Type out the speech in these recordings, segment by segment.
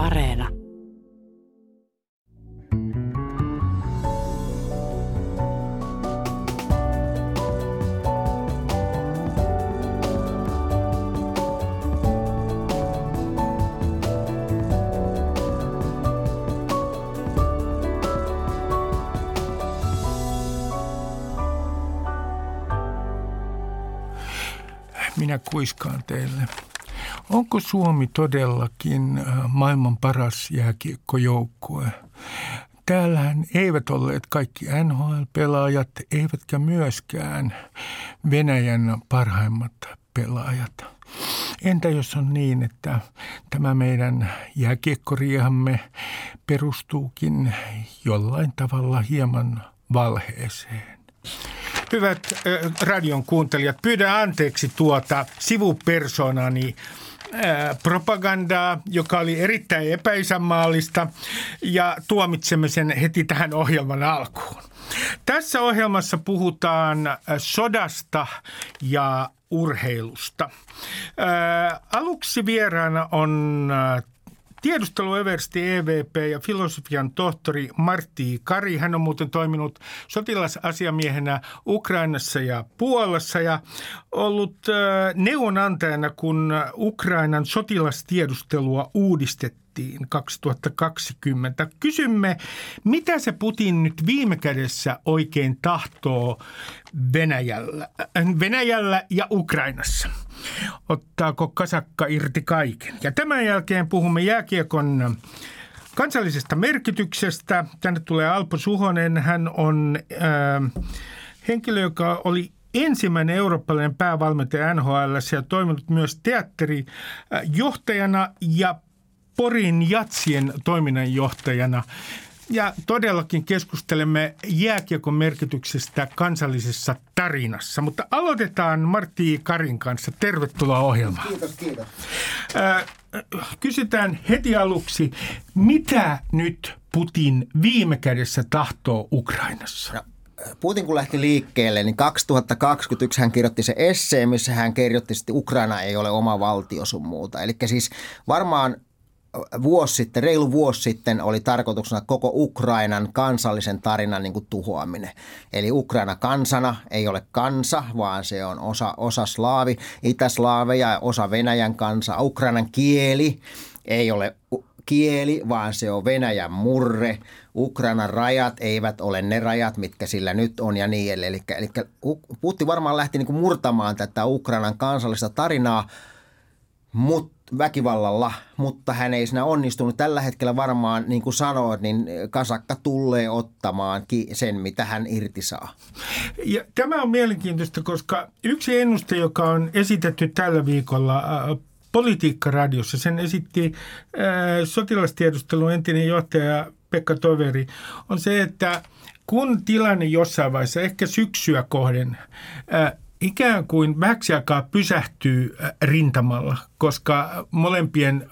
Areena. Minä kuiskaan teille. Onko Suomi todellakin äh, maailman paras jääkiekkojoukkue? Täällähän eivät olleet kaikki NHL-pelaajat, eivätkä myöskään Venäjän parhaimmat pelaajat. Entä jos on niin, että tämä meidän jääkiekkoriahamme perustuukin jollain tavalla hieman valheeseen? Hyvät äh, radion kuuntelijat, pyydän anteeksi tuota sivupersonani propagandaa, joka oli erittäin epäisänmaallista ja tuomitsemme sen heti tähän ohjelman alkuun. Tässä ohjelmassa puhutaan äh, sodasta ja urheilusta. Ää, aluksi vieraana on Tiedustelueversti EVP ja filosofian tohtori Martti Kari. Hän on muuten toiminut sotilasasiamiehenä Ukrainassa ja Puolassa ja ollut neuvonantajana, kun Ukrainan sotilastiedustelua uudistettiin 2020. Kysymme, mitä se Putin nyt viime kädessä oikein tahtoo Venäjällä, Venäjällä ja Ukrainassa? Ottaako kasakka irti kaiken? Ja tämän jälkeen puhumme jääkiekon kansallisesta merkityksestä. Tänne tulee Alpo Suhonen. Hän on äh, henkilö, joka oli ensimmäinen eurooppalainen päävalmentaja NHL ja toiminut myös teatterijohtajana ja Porin Jatsien toiminnanjohtajana. Ja todellakin keskustelemme jääkiekon merkityksestä kansallisessa tarinassa. Mutta aloitetaan Martti Karin kanssa. Tervetuloa ohjelmaan. Kiitos, kiitos. kysytään heti aluksi, mitä nyt Putin viime kädessä tahtoo Ukrainassa? No. Putin kun lähti liikkeelle, niin 2021 hän kirjoitti se esseen, missä hän kirjoitti, että Ukraina ei ole oma valtio sun muuta. Eli siis varmaan vuosi sitten, reilu vuosi sitten oli tarkoituksena koko Ukrainan kansallisen tarinan niin kuin tuhoaminen. Eli Ukraina kansana ei ole kansa, vaan se on osa, osa slaavi, itäslaaveja ja osa Venäjän kansa. Ukrainan kieli ei ole kieli, vaan se on Venäjän murre. Ukrainan rajat eivät ole ne rajat, mitkä sillä nyt on ja niin edelleen. Eli, eli Putin varmaan lähti niin kuin murtamaan tätä Ukrainan kansallista tarinaa, mutta väkivallalla, mutta hän ei siinä onnistunut. Tällä hetkellä varmaan, niin kuin sanoit, niin kasakka tulee ottamaan sen, mitä hän irti saa. Ja tämä on mielenkiintoista, koska yksi ennuste, joka on esitetty tällä viikolla äh, Politiikka-radiossa, sen esitti äh, sotilastiedustelun entinen johtaja Pekka Toveri, on se, että kun tilanne jossain vaiheessa, ehkä syksyä kohden, äh, ikään kuin vähäksi aikaa pysähtyy äh, rintamalla, koska molempien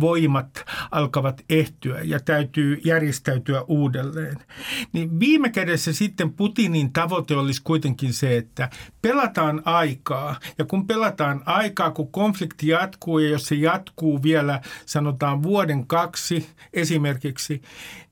voimat alkavat ehtyä ja täytyy järjestäytyä uudelleen. Niin viime kädessä sitten Putinin tavoite olisi kuitenkin se, että pelataan aikaa. Ja kun pelataan aikaa, kun konflikti jatkuu ja jos se jatkuu vielä sanotaan vuoden kaksi esimerkiksi,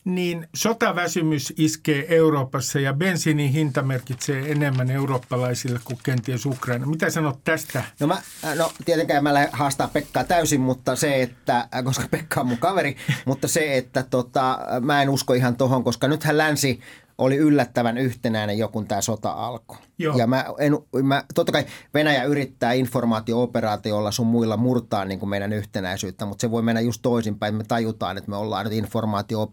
niin sotaväsymys iskee Euroopassa ja bensiinin hinta merkitsee enemmän eurooppalaisille kuin kenties Ukraina. Mitä sanot tästä? No, mä, no tietenkään mä haastaa Pekkaa täysin, mutta se, että, koska Pekka on mun kaveri, mutta se, että tota, mä en usko ihan tohon, koska nythän länsi oli yllättävän yhtenäinen jo kun tämä sota alkoi. Joo. Ja mä en, mä, totta kai Venäjä yrittää informaatio-operaatiolla sun muilla murtaa niin kuin meidän yhtenäisyyttä, mutta se voi mennä just toisinpäin. Me tajutaan, että me ollaan nyt informaatio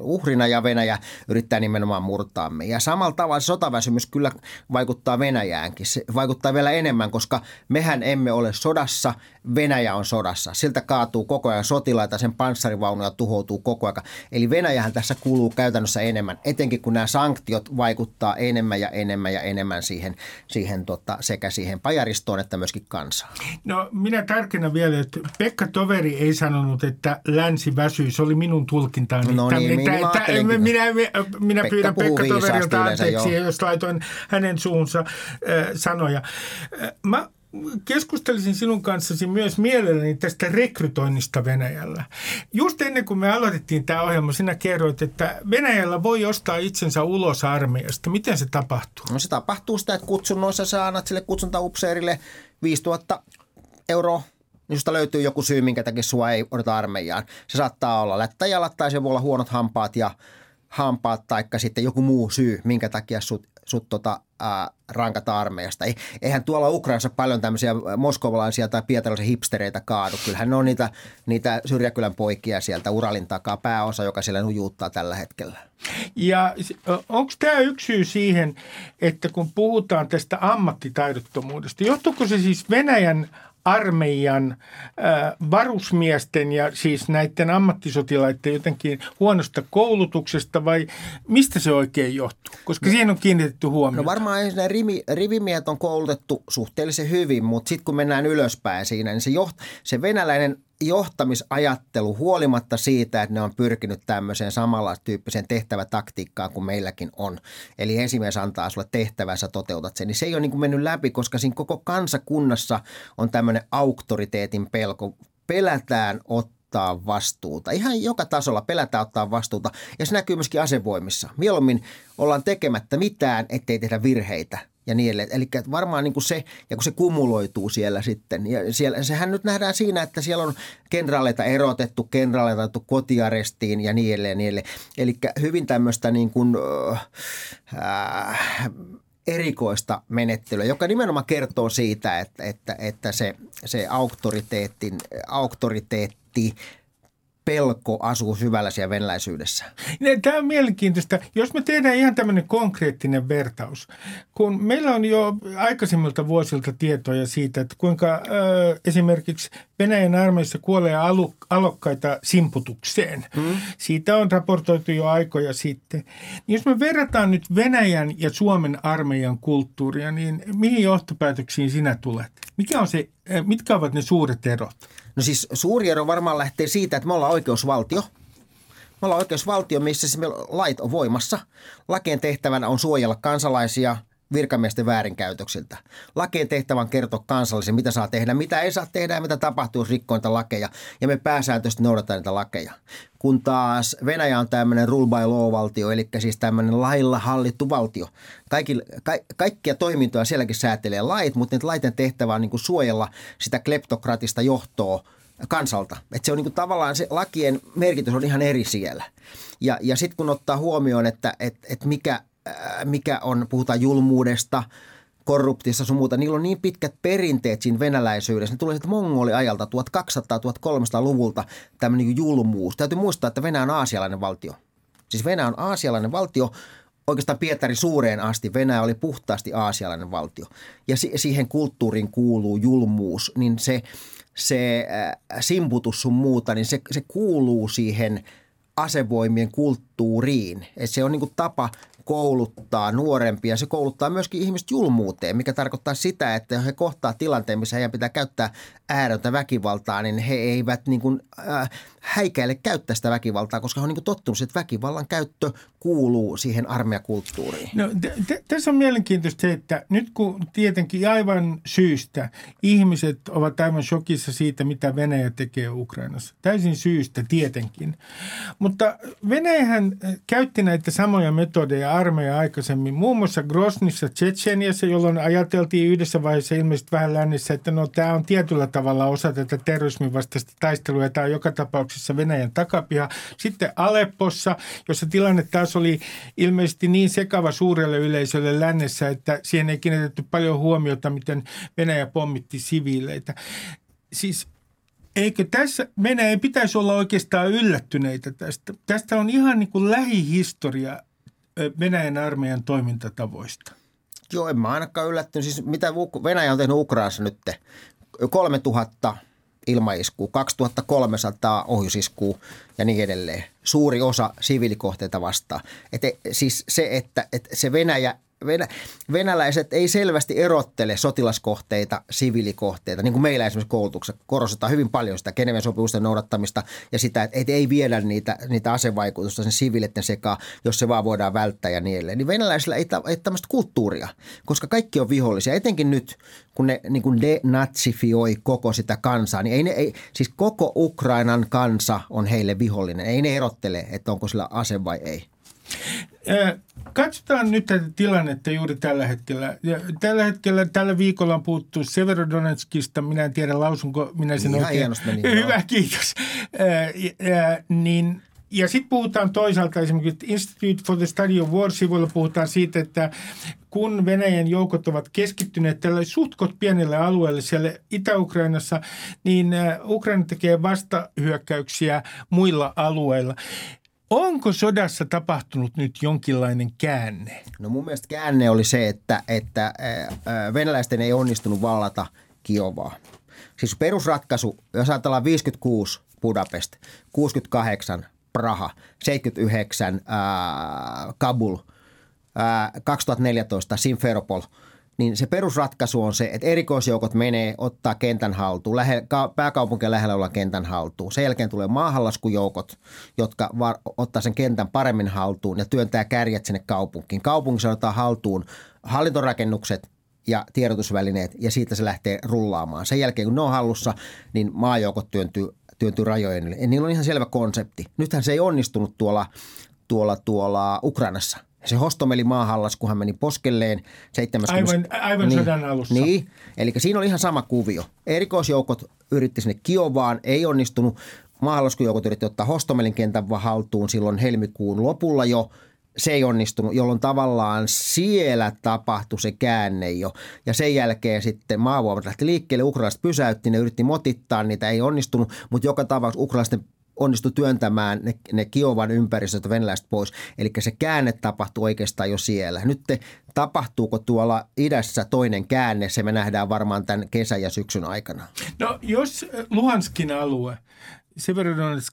uhrina ja Venäjä yrittää nimenomaan murtaa me. Ja samalla tavalla se sotaväsymys kyllä vaikuttaa Venäjäänkin. Se vaikuttaa vielä enemmän, koska mehän emme ole sodassa, Venäjä on sodassa. Siltä kaatuu koko ajan sotilaita, sen panssarivaunuja tuhoutuu koko ajan. Eli Venäjähän tässä kuuluu käytännössä enemmän, etenkin kun nämä sanktiot vaikuttaa enemmän ja enemmän ja enemmän siihen, siihen tota, sekä siihen pajaristoon että myöskin kansaan. No minä tärkeänä vielä, että Pekka Toveri ei sanonut, että länsi väsyy. Se oli minun tulkintaani. No niin, minä, minä, minä, minä Pekka pyydän Pekka Toverilta anteeksi, jos laitoin hänen suunsa äh, sanoja. Äh, mä keskustelisin sinun kanssasi myös mielelläni tästä rekrytoinnista Venäjällä. Just ennen kuin me aloitettiin tämä ohjelma, sinä kerroit, että Venäjällä voi ostaa itsensä ulos armeijasta. Miten se tapahtuu? No se tapahtuu sitä, että kutsunnoissa sä annat sille kutsuntaupseerille 5000 euroa niin susta löytyy joku syy, minkä takia sua ei odota armeijaan. Se saattaa olla lättäjalat tai se voi olla huonot hampaat ja hampaat taikka sitten joku muu syy, minkä takia sut, sut tota, ää, rankata armeijasta. Ei, eihän tuolla Ukrainassa paljon tämmöisiä moskovalaisia tai pietalaisia hipstereitä kaadu. Kyllähän ne on niitä, niitä syrjäkylän poikia sieltä Uralin takaa pääosa, joka siellä nujuuttaa tällä hetkellä. Ja onko tämä yksi syy siihen, että kun puhutaan tästä ammattitaidottomuudesta, johtuuko se siis Venäjän armeijan varusmiesten ja siis näiden ammattisotilaiden jotenkin huonosta koulutuksesta vai mistä se oikein johtuu? Koska no, siihen on kiinnitetty huomiota. No varmaan ensin rivi, rivimiehet on koulutettu suhteellisen hyvin, mutta sitten kun mennään ylöspäin siinä, niin se, joht, se venäläinen johtamisajattelu huolimatta siitä, että ne on pyrkinyt tämmöiseen samalla tyyppiseen tehtävätaktiikkaan kuin meilläkin on. Eli esimies antaa sulle tehtävä, sä toteutat sen. Niin se ei ole niin kuin mennyt läpi, koska siinä koko kansakunnassa on tämmöinen auktoriteetin pelko. Pelätään ottaa vastuuta. Ihan joka tasolla pelätään ottaa vastuuta. Ja se näkyy myöskin asevoimissa. Mieluummin ollaan tekemättä mitään, ettei tehdä virheitä ja niin edelleen. Eli varmaan niin kuin se, ja kun se kumuloituu siellä sitten, ja siellä, sehän nyt nähdään siinä, että siellä on kenraaleita erotettu, kenraaleita otettu kotiarestiin ja niin edelleen. Niin edelleen. Eli hyvin tämmöistä niin kuin, äh, erikoista menettelyä, joka nimenomaan kertoo siitä, että, että, että se, se auktoriteetin, auktoriteetti pelko asuu syvällä siellä venäläisyydessä. Tämä on mielenkiintoista. Jos me tehdään ihan tämmöinen konkreettinen vertaus, kun meillä on jo aikaisemmilta vuosilta tietoja siitä, että kuinka ö, esimerkiksi Venäjän armeissa kuolee alu, alokkaita simputukseen. Hmm. Siitä on raportoitu jo aikoja sitten. Niin jos me verrataan nyt Venäjän ja Suomen armeijan kulttuuria, niin mihin johtopäätöksiin sinä tulet? Mikä on se, mitkä ovat ne suuret erot? No siis suuri ero varmaan lähtee siitä, että me ollaan oikeusvaltio. Me ollaan oikeusvaltio, missä siis lait on voimassa. Lakien tehtävänä on suojella kansalaisia virkamiesten väärinkäytöksiltä. Lakien tehtävän kertoa kansallisen, mitä saa tehdä, mitä ei saa tehdä ja mitä tapahtuu, jos rikkointa lakeja. Ja me pääsääntöisesti noudataan niitä lakeja. Kun taas Venäjä on tämmöinen rule by law-valtio, eli siis tämmöinen lailla hallittu valtio. Kaikki, ka, kaikkia toimintoja sielläkin säätelee lait, mutta niitä laiten tehtävä on niin suojella sitä kleptokratista johtoa kansalta. Että se on niin kuin tavallaan se lakien merkitys on ihan eri siellä. Ja, ja sitten kun ottaa huomioon, että et, et mikä, mikä on, puhutaan julmuudesta, korruptissa sun muuta, niillä on niin pitkät perinteet siinä venäläisyydessä. Ne tulee sitten mongoliajalta 1200-1300-luvulta tämmöinen niin julmuus. Täytyy muistaa, että Venäjä on aasialainen valtio. Siis Venäjä on aasialainen valtio, oikeastaan Pietari suureen asti Venäjä oli puhtaasti aasialainen valtio. Ja siihen kulttuuriin kuuluu julmuus, niin se, se äh, simputus sun muuta, niin se, se kuuluu siihen asevoimien kulttuuriin. Et se on niin tapa kouluttaa nuorempia. Se kouluttaa myöskin ihmiset julmuuteen, mikä tarkoittaa sitä, että he kohtaa tilanteen, missä heidän pitää käyttää ääretöntä väkivaltaa, niin he eivät niin kuin, äh, häikäile käyttää sitä väkivaltaa, koska he on niin kuin tottunut, että väkivallan käyttö kuuluu siihen armeijakulttuuriin. No, t- t- tässä on mielenkiintoista se, että nyt kun tietenkin aivan syystä ihmiset ovat aivan shokissa siitä, mitä Venäjä tekee Ukrainassa. Täysin syystä tietenkin. Mutta Venäjähän käytti näitä samoja metodeja armeija aikaisemmin, muun muassa Grosnissa, Tsetseniassa, jolloin ajateltiin yhdessä vaiheessa ilmeisesti vähän lännessä, että no tämä on tietyllä tavalla osa tätä terrorismin vastaista taistelua ja tämä on joka tapauksessa Venäjän takapiha. Sitten Aleppossa, jossa tilanne taas oli ilmeisesti niin sekava suurelle yleisölle lännessä, että siihen ei kiinnitetty paljon huomiota, miten Venäjä pommitti siviileitä. Siis Eikö tässä, meidän ei pitäisi olla oikeastaan yllättyneitä tästä. Tästä on ihan niin kuin lähihistoria Venäjän armeijan toimintatavoista. Joo, en mä ainakaan yllättynyt. Siis mitä Venäjä on tehnyt Ukrainassa nyt? 3000 ilmaiskua, 2300 ohjusiskua ja niin edelleen. Suuri osa siviilikohteita vastaan. Et, siis se, että et se Venäjä venä, venäläiset ei selvästi erottele sotilaskohteita, siviilikohteita, niin kuin meillä esimerkiksi koulutuksessa korostetaan hyvin paljon sitä Geneven sopimusten noudattamista ja sitä, että ei viedä niitä, niitä asevaikutusta sen siviilitten sekaan, jos se vaan voidaan välttää ja niin edelleen. Niin venäläisillä ei, ei tämmöistä kulttuuria, koska kaikki on vihollisia, etenkin nyt, kun ne niin kuin denatsifioi koko sitä kansaa, niin ei ne, ei, siis koko Ukrainan kansa on heille vihollinen. Ei ne erottele, että onko sillä ase vai ei. Katsotaan nyt tätä tilannetta juuri tällä hetkellä. Tällä hetkellä, tällä viikolla on puhuttu Severodonetskista. Minä en tiedä, lausunko minä sen Ihan oikein. meni, Hyvä, kiitos. niin ja sitten puhutaan toisaalta esimerkiksi Institute for the Study of War sivuilla puhutaan siitä, että kun Venäjän joukot ovat keskittyneet tällä suhtkot pienelle alueelle siellä Itä-Ukrainassa, niin Ukraina tekee vastahyökkäyksiä muilla alueilla. Onko sodassa tapahtunut nyt jonkinlainen käänne? No mun mielestä käänne oli se, että, että venäläisten ei onnistunut vallata Kiovaa. Siis perusratkaisu, jos ajatellaan 56 Budapest, 68 Praha, 79 ää, Kabul, ää, 2014 Simferopol – niin se perusratkaisu on se, että erikoisjoukot menee ottaa kentän haltuun, lähe, pääkaupunkien lähellä olla kentän haltuun. Sen jälkeen tulee maahanlaskujoukot, jotka var, ottaa sen kentän paremmin haltuun ja työntää kärjet sinne kaupunkiin. Kaupungissa otetaan haltuun hallintorakennukset ja tiedotusvälineet ja siitä se lähtee rullaamaan. Sen jälkeen kun ne on hallussa, niin maajoukot työntyy, työntyy rajojen yli. Niillä on ihan selvä konsepti. Nythän se ei onnistunut tuolla, tuolla, tuolla Ukrainassa – se Hostomeli maahallas, kun hän meni poskelleen 70. Aivan, aivan niin, sodan alussa. Niin, eli siinä oli ihan sama kuvio. Erikoisjoukot yritti sinne Kiovaan, ei onnistunut. Maahallaskujoukot yritti ottaa Hostomelin kentän haltuun silloin helmikuun lopulla jo. Se ei onnistunut, jolloin tavallaan siellä tapahtui se käänne jo. Ja sen jälkeen sitten maavoimat lähti liikkeelle, ukrainalaiset pysäytti, ne yritti motittaa, niitä ei onnistunut, mutta joka tapauksessa ukrainalaisten onnistui työntämään ne, ne Kiovan ympäristöstä venäläiset pois. Eli se käänne tapahtui oikeastaan jo siellä. Nyt te, tapahtuuko tuolla idässä toinen käänne, se me nähdään varmaan tämän kesän ja syksyn aikana. No jos Luhanskin alue, Severodonetsk,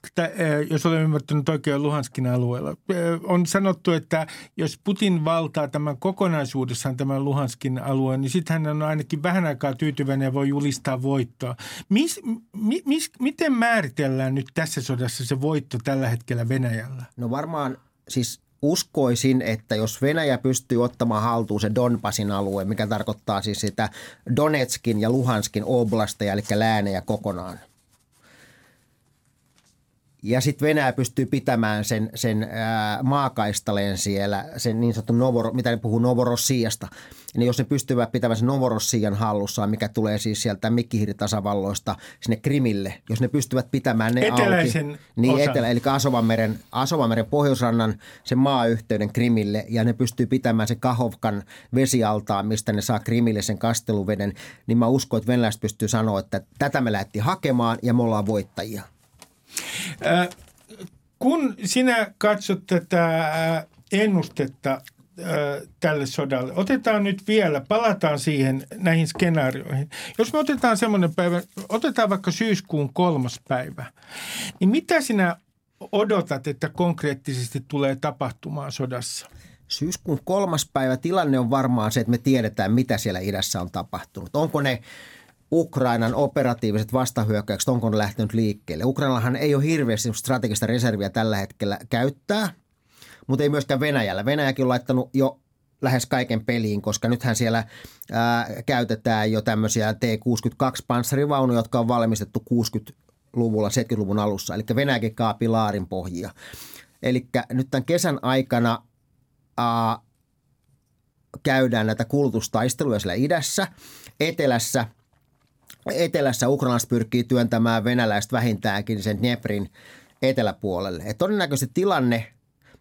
jos olen ymmärtänyt oikein Luhanskin alueella, on sanottu, että jos Putin valtaa tämän kokonaisuudessaan tämän Luhanskin alueen, niin sitten hän on ainakin vähän aikaa tyytyväinen ja voi julistaa voittoa. Mis, mi, mis, miten määritellään nyt tässä sodassa se voitto tällä hetkellä Venäjällä? No varmaan siis uskoisin, että jos Venäjä pystyy ottamaan haltuun se Donbasin alue, mikä tarkoittaa siis sitä Donetskin ja Luhanskin oblasteja, eli läänejä kokonaan – ja sitten Venäjä pystyy pitämään sen, sen ää, maakaistaleen siellä, sen niin sanottu Novoro, mitä ne puhuu Novorossiasta. Niin jos ne pystyvät pitämään sen Novorossian hallussaan, mikä tulee siis sieltä Mikkihiri-tasavalloista sinne Krimille, jos ne pystyvät pitämään ne Eteläisen auki. Niin, osan. etelä, eli Asovanmeren, Asovanmeren pohjoisrannan sen maayhteyden Krimille ja ne pystyy pitämään sen Kahovkan vesialtaan, mistä ne saa Krimille sen kasteluveden, niin mä uskon, että venäläiset pystyy sanoa, että tätä me lähti hakemaan ja me ollaan voittajia. Äh, kun sinä katsot tätä äh, ennustetta äh, tälle sodalle. Otetaan nyt vielä, palataan siihen näihin skenaarioihin. Jos me otetaan semmoinen päivä, otetaan vaikka syyskuun kolmas päivä, niin mitä sinä odotat, että konkreettisesti tulee tapahtumaan sodassa? Syyskuun kolmas päivä tilanne on varmaan se, että me tiedetään, mitä siellä idässä on tapahtunut. Onko ne Ukrainan operatiiviset vastahyökkäykset, onko ne lähtenyt liikkeelle. Ukrainallahan ei ole hirveästi strategista reserviä tällä hetkellä käyttää, mutta ei myöskään Venäjällä. Venäjäkin on laittanut jo lähes kaiken peliin, koska nythän siellä ää, käytetään jo tämmöisiä T-62-panssarivaunuja, jotka on valmistettu 60-luvulla, 70-luvun alussa. Eli Venäjäkin kaapi laarin pohjia. Eli nyt tämän kesän aikana ää, käydään näitä kulutustaisteluja siellä idässä. Etelässä – etelässä ukrainalaiset pyrkii työntämään venäläistä vähintäänkin sen Dneprin eteläpuolelle. Et todennäköisesti tilanne,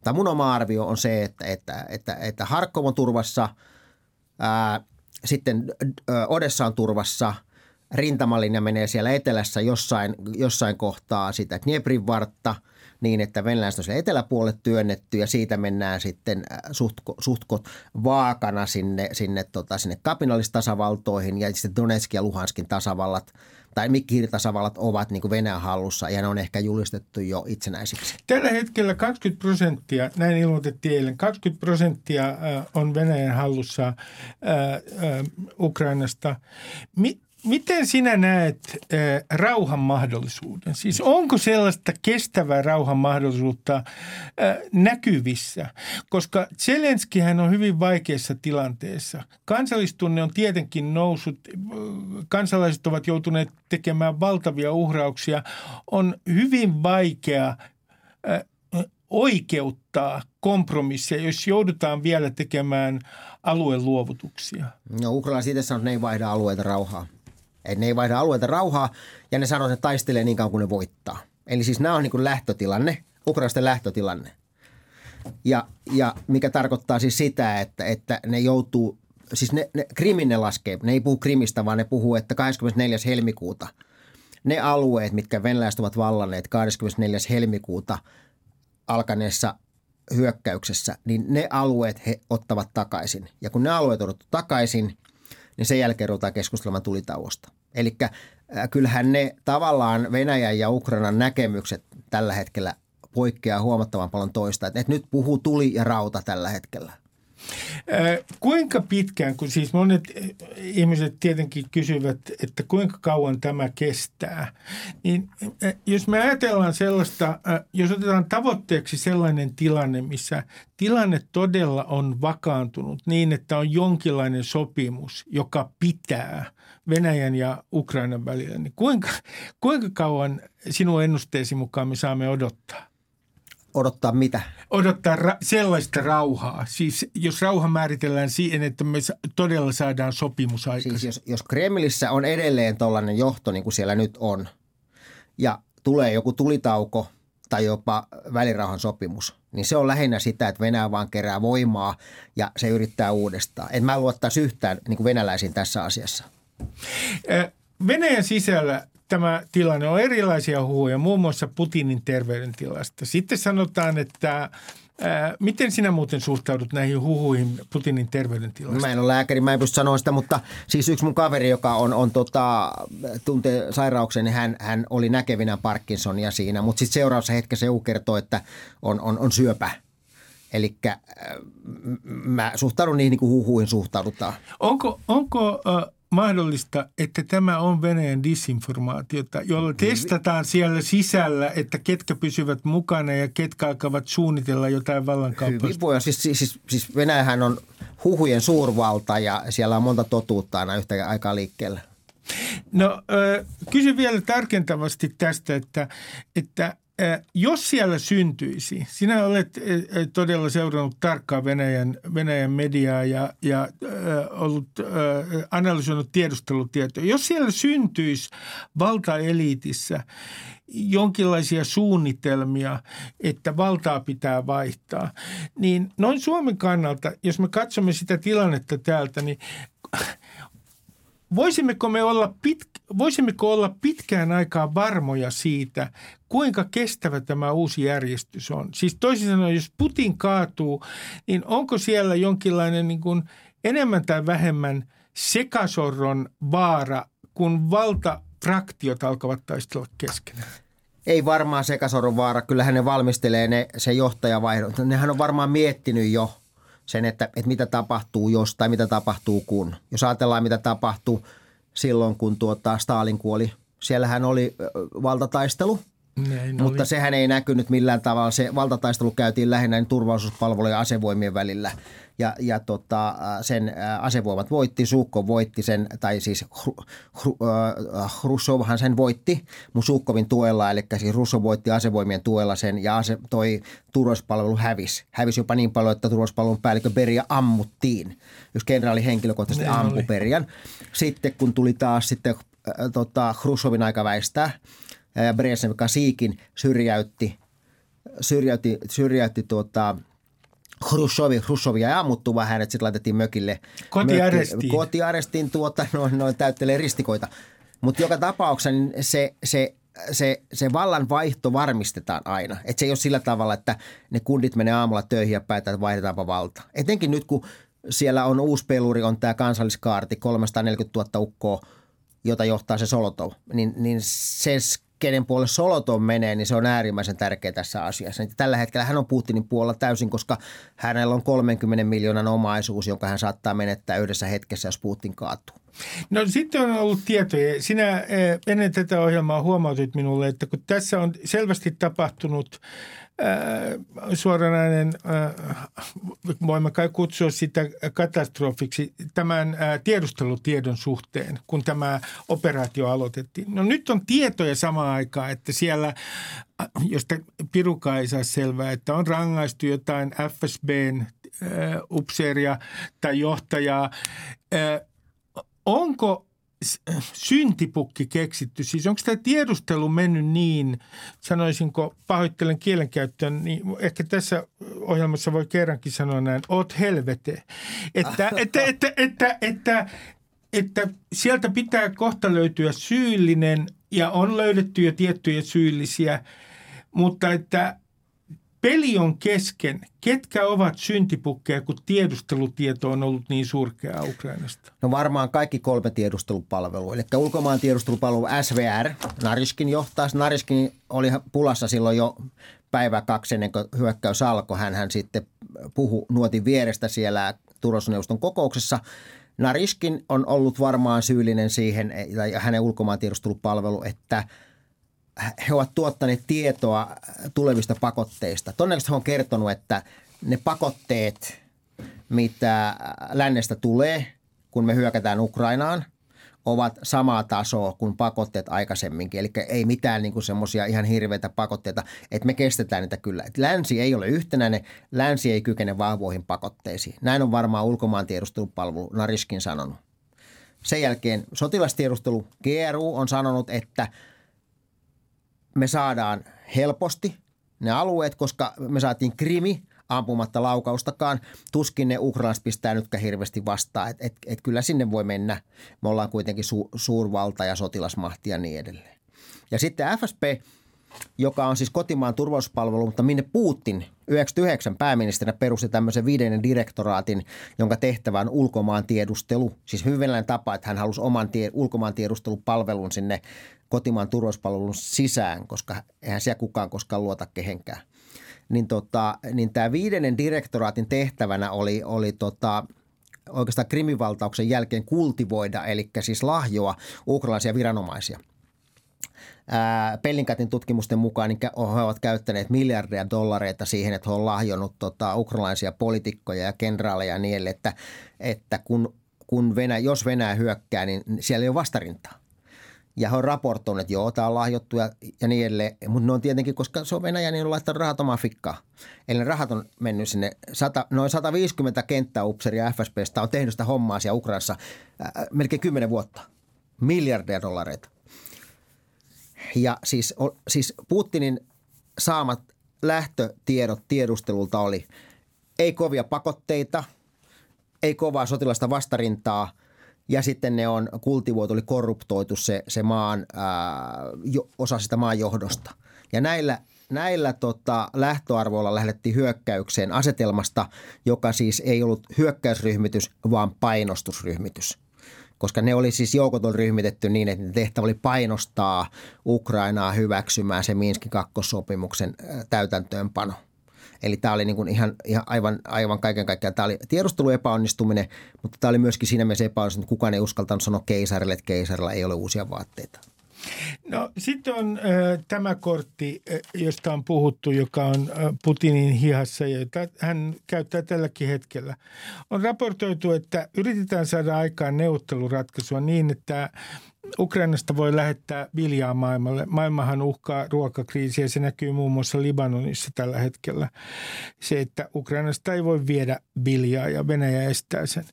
tai mun oma arvio on se, että, että, että, että Harkov on turvassa, ää, sitten Odessa on turvassa, rintamalinja menee siellä etelässä jossain, jossain kohtaa sitä Dneprin vartta – niin, että venäläiset on eteläpuolelle työnnetty ja siitä mennään sitten äh, suhtko, suhtko vaakana sinne, sinne, tota, sinne kapinallistasavaltoihin ja sitten Donetskin ja Luhanskin tasavallat tai mikkiirtasavallat ovat niin kuin Venäjän hallussa ja ne on ehkä julistettu jo itsenäisiksi. Tällä hetkellä 20 prosenttia, näin ilmoitettiin eilen, 20 prosenttia on Venäjän hallussa äh, äh, Ukrainasta. Mi- Miten sinä näet äh, rauhan mahdollisuuden? Siis onko sellaista kestävää rauhan mahdollisuutta näkyvissä? Koska Zelenskihän on hyvin vaikeassa tilanteessa. Kansallistunne on tietenkin noussut, kansalaiset ovat joutuneet tekemään valtavia uhrauksia. On hyvin vaikea oikeuttaa kompromisseja, jos joudutaan vielä tekemään alueluovutuksia? No Ukraina siitä sanoo, että ne ei vaihda alueita rauhaa. Et ne ei vaihda alueita rauhaa ja ne sanoo, että ne taistelee niin kauan kuin ne voittaa. Eli siis nämä on niin kuin lähtötilanne, Ukrainasten lähtötilanne. Ja, ja mikä tarkoittaa siis sitä, että, että ne joutuu, siis ne, ne, Krimin ne laskee, ne ei puhu Krimistä, vaan ne puhuu, että 24. helmikuuta ne alueet, mitkä venäläiset ovat vallanneet 24. helmikuuta alkaneessa hyökkäyksessä, niin ne alueet he ottavat takaisin. Ja kun ne alueet on otettu takaisin, niin sen jälkeen ruvetaan keskustelemaan tulitauosta. Eli kyllähän ne tavallaan Venäjän ja Ukrainan näkemykset tällä hetkellä poikkeaa huomattavan paljon toista. Että nyt puhuu tuli ja rauta tällä hetkellä. Kuinka pitkään, kun siis monet ihmiset tietenkin kysyvät, että kuinka kauan tämä kestää, niin jos me ajatellaan sellaista, jos otetaan tavoitteeksi sellainen tilanne, missä tilanne todella on vakaantunut niin, että on jonkinlainen sopimus, joka pitää Venäjän ja Ukrainan välillä, niin kuinka, kuinka kauan sinun ennusteesi mukaan me saamme odottaa? Odottaa mitä? Odottaa ra- sellaista rauhaa. Siis jos rauha määritellään siihen, että me todella saadaan sopimus aikaisemmin. Siis jos, jos Kremlissä on edelleen tällainen johto, niin kuin siellä nyt on, ja tulee joku tulitauko tai jopa välirauhan sopimus, niin se on lähinnä sitä, että Venäjä vaan kerää voimaa ja se yrittää uudestaan. En mä luottaisi yhtään niin kuin venäläisiin tässä asiassa. Venäjän sisällä tämä tilanne on erilaisia huhuja, muun muassa Putinin terveydentilasta. Sitten sanotaan, että Ää, miten sinä muuten suhtaudut näihin huhuihin Putinin terveydentilasta? Mä en ole lääkäri, mä en pysty sanoa sitä, mutta siis yksi mun kaveri, joka on, on tota, tuntee sairauksen, niin hän, hän oli näkevinä Parkinsonia siinä, mutta sitten seuraavassa hetkessä joku kertoo, että on, on, on syöpä. Eli mä suhtaudun niihin niin kuin huhuihin suhtaudutaan. Onko, onko äh, mahdollista, että tämä on Venäjän disinformaatiota, jolla testataan siellä sisällä, että ketkä pysyvät mukana ja ketkä alkavat suunnitella jotain vallankauppaa. Hyvin voi. Siis, siis, siis Venäjähän on huhujen suurvalta ja siellä on monta totuutta aina yhtä aikaa liikkeellä. No kysyn vielä tarkentavasti tästä, että, että jos siellä syntyisi, sinä olet todella seurannut tarkkaan Venäjän, Venäjän mediaa ja, ja ollut analysoinut tiedustelutietoja. Jos siellä syntyisi valtaeliitissä jonkinlaisia suunnitelmia, että valtaa pitää vaihtaa, niin noin Suomen kannalta, jos me katsomme sitä tilannetta täältä, niin voisimmeko me olla, pit, voisimmeko olla pitkään aikaa varmoja siitä, kuinka kestävä tämä uusi järjestys on? Siis toisin sanoen, jos Putin kaatuu, niin onko siellä jonkinlainen niin kuin enemmän tai vähemmän sekasorron vaara, kun valtafraktiot alkavat taistella keskenään? Ei varmaan sekasorron vaara. Kyllähän ne valmistelee ne, se johtajavaihdon. Nehän on varmaan miettinyt jo sen, että, että mitä tapahtuu jos tai mitä tapahtuu kun. Jos ajatellaan, mitä tapahtuu silloin, kun tuota Stalin kuoli. Siellähän oli valtataistelu – näin Mutta oli. sehän ei näkynyt millään tavalla. Se valtataistelu käytiin lähinnä niin turvallisuuspalvelujen ja asevoimien välillä. Ja, ja tota, sen asevoimat voitti, Suukko voitti sen, tai siis Hrusovhan sen voitti Musukkovin tuella, eli siis Russo voitti asevoimien tuella sen, ja ase, toi turvallisuuspalvelu hävisi. Hävisi jopa niin paljon, että turvallisuuspalvelun päällikkö Beria ammuttiin. Jos kenraali henkilökohtaisesti ampui Berian. Sitten kun tuli taas sitten äh, tota, Hrusovin aika väistää, Brezhnev Kasikin syrjäytti, syrjäytti, syrjäytti tuota, Khrushchev, Khrushchevia ja ammuttu vähän, että sitten laitettiin mökille. Kotiarestiin. Mökki, kotiarestiin tuota, noin, noin täyttelee ristikoita. Mutta joka tapauksessa niin se, se, se, se vallan vaihto varmistetaan aina. Että se ei ole sillä tavalla, että ne kundit menee aamulla töihin ja päätetään, että vaihdetaanpa valta. Etenkin nyt, kun siellä on uusi peluri, on tämä kansalliskaarti, 340 000 ukkoa jota johtaa se Solotov, niin, niin se kenen puolelle Soloton menee, niin se on äärimmäisen tärkeä tässä asiassa. Tällä hetkellä hän on Putinin puolella täysin, koska hänellä on 30 miljoonan omaisuus, jonka hän saattaa menettää yhdessä hetkessä, jos Putin kaatuu. No sitten on ollut tietoja. Sinä eh, ennen tätä ohjelmaa huomautit minulle, että kun tässä on selvästi tapahtunut suoranainen, äh, voimme kai kutsua sitä katastrofiksi, tämän äh, tiedustelutiedon suhteen, kun tämä operaatio aloitettiin. No nyt on tietoja samaan aikaan, että siellä, josta Piruka ei saa selvää, että on rangaistu jotain FSBn äh, upseeria tai johtajaa. Äh, onko syntipukki keksitty? Siis onko tämä tiedustelu mennyt niin, sanoisinko, pahoittelen kielenkäyttöä, niin ehkä tässä ohjelmassa voi kerrankin sanoa näin, oot helvete. Että, että, että, että, että, että sieltä pitää kohta löytyä syyllinen ja on löydetty jo tiettyjä syyllisiä, mutta että Peli on kesken. Ketkä ovat syntipukkeja, kun tiedustelutieto on ollut niin surkea Ukrainasta? No varmaan kaikki kolme tiedustelupalvelua. Eli ulkomaan tiedustelupalvelu SVR, Nariskin johtaa. Nariskin oli pulassa silloin jo päivä kaksi ennen kuin hyökkäys alkoi. Hän, sitten puhu nuotin vierestä siellä turvallisuusneuvoston kokouksessa. Nariskin on ollut varmaan syyllinen siihen, ja hänen ulkomaan tiedustelupalvelu, että – he ovat tuottaneet tietoa tulevista pakotteista. Todennäköisesti he on kertonut, että ne pakotteet, mitä lännestä tulee, kun me hyökätään Ukrainaan, ovat samaa tasoa kuin pakotteet aikaisemminkin. Eli ei mitään niin semmoisia ihan hirveitä pakotteita, että me kestetään niitä kyllä. Et länsi ei ole yhtenäinen, länsi ei kykene vahvoihin pakotteisiin. Näin on varmaan ulkomaan tiedustelupalvelu Nariskin sanonut. Sen jälkeen sotilastiedustelu GRU on sanonut, että – me saadaan helposti ne alueet, koska me saatiin krimi ampumatta laukaustakaan. Tuskin ne ukrainalaiset pistää nytkään hirveästi vastaan. Et, et, et kyllä sinne voi mennä. Me ollaan kuitenkin su, suurvalta ja sotilasmahti ja niin edelleen. Ja sitten FSP, joka on siis kotimaan turvallisuuspalvelu, mutta minne Putin 99 pääministerinä perusti tämmöisen viidennen direktoraatin, jonka tehtävä on ulkomaan tiedustelu. Siis hyvin tapa, että hän halusi oman tie, ulkomaan tiedustelupalvelun sinne kotimaan turvallisuuspalvelun sisään, koska eihän siellä kukaan koskaan luota kehenkään. Niin, tota, niin tämä viidennen direktoraatin tehtävänä oli, oli tota, oikeastaan krimivaltauksen jälkeen kultivoida, eli siis lahjoa ukrainalaisia viranomaisia. Pellinkatin tutkimusten mukaan niin he ovat käyttäneet miljardeja dollareita siihen, että he ovat lahjonut tota, ukrainalaisia poliitikkoja ja kenraaleja niin, että, että kun, kun Venäjä, jos Venäjä hyökkää, niin siellä ei ole vastarintaa. Ja he on raportoineet, että joo, tämä on lahjottu ja, ja niin edelleen. Mutta ne on tietenkin, koska se on Venäjä, niin on laittanut rahat omaan fikkaan. Eli ne rahat on mennyt sinne, 100, noin 150 kenttäupseria FSBstä on tehnyt sitä hommaa siellä Ukrainassa äh, melkein 10 vuotta. Miljardeja dollareita. Ja siis, o, siis Putinin saamat lähtötiedot tiedustelulta oli ei kovia pakotteita, ei kovaa sotilasta vastarintaa – ja sitten ne on kultivoitu, oli korruptoitu se, se maan, ää, jo, osa sitä maan johdosta. Ja näillä, näillä tota, lähtöarvoilla lähdettiin hyökkäykseen asetelmasta, joka siis ei ollut hyökkäysryhmitys, vaan painostusryhmitys koska ne oli siis joukot oli ryhmitetty niin, että tehtävä oli painostaa Ukrainaa hyväksymään se Minskin kakkosopimuksen täytäntöönpano – Eli tämä oli niin kuin ihan, ihan aivan, aivan kaiken kaikkiaan, tämä oli tiedustelun epäonnistuminen, mutta tämä oli myöskin siinä mielessä epäonnistuminen, että kukaan ei uskaltanut sanoa keisarille, että keisarilla ei ole uusia vaatteita. No sitten on äh, tämä kortti, josta on puhuttu, joka on äh, Putinin hihassa ja jota hän käyttää tälläkin hetkellä. On raportoitu, että yritetään saada aikaan neuvotteluratkaisua niin, että Ukrainasta voi lähettää viljaa maailmalle. Maailmahan uhkaa ruokakriisiä, se näkyy muun muassa Libanonissa tällä hetkellä. Se, että Ukrainasta ei voi viedä viljaa ja Venäjä estää sen.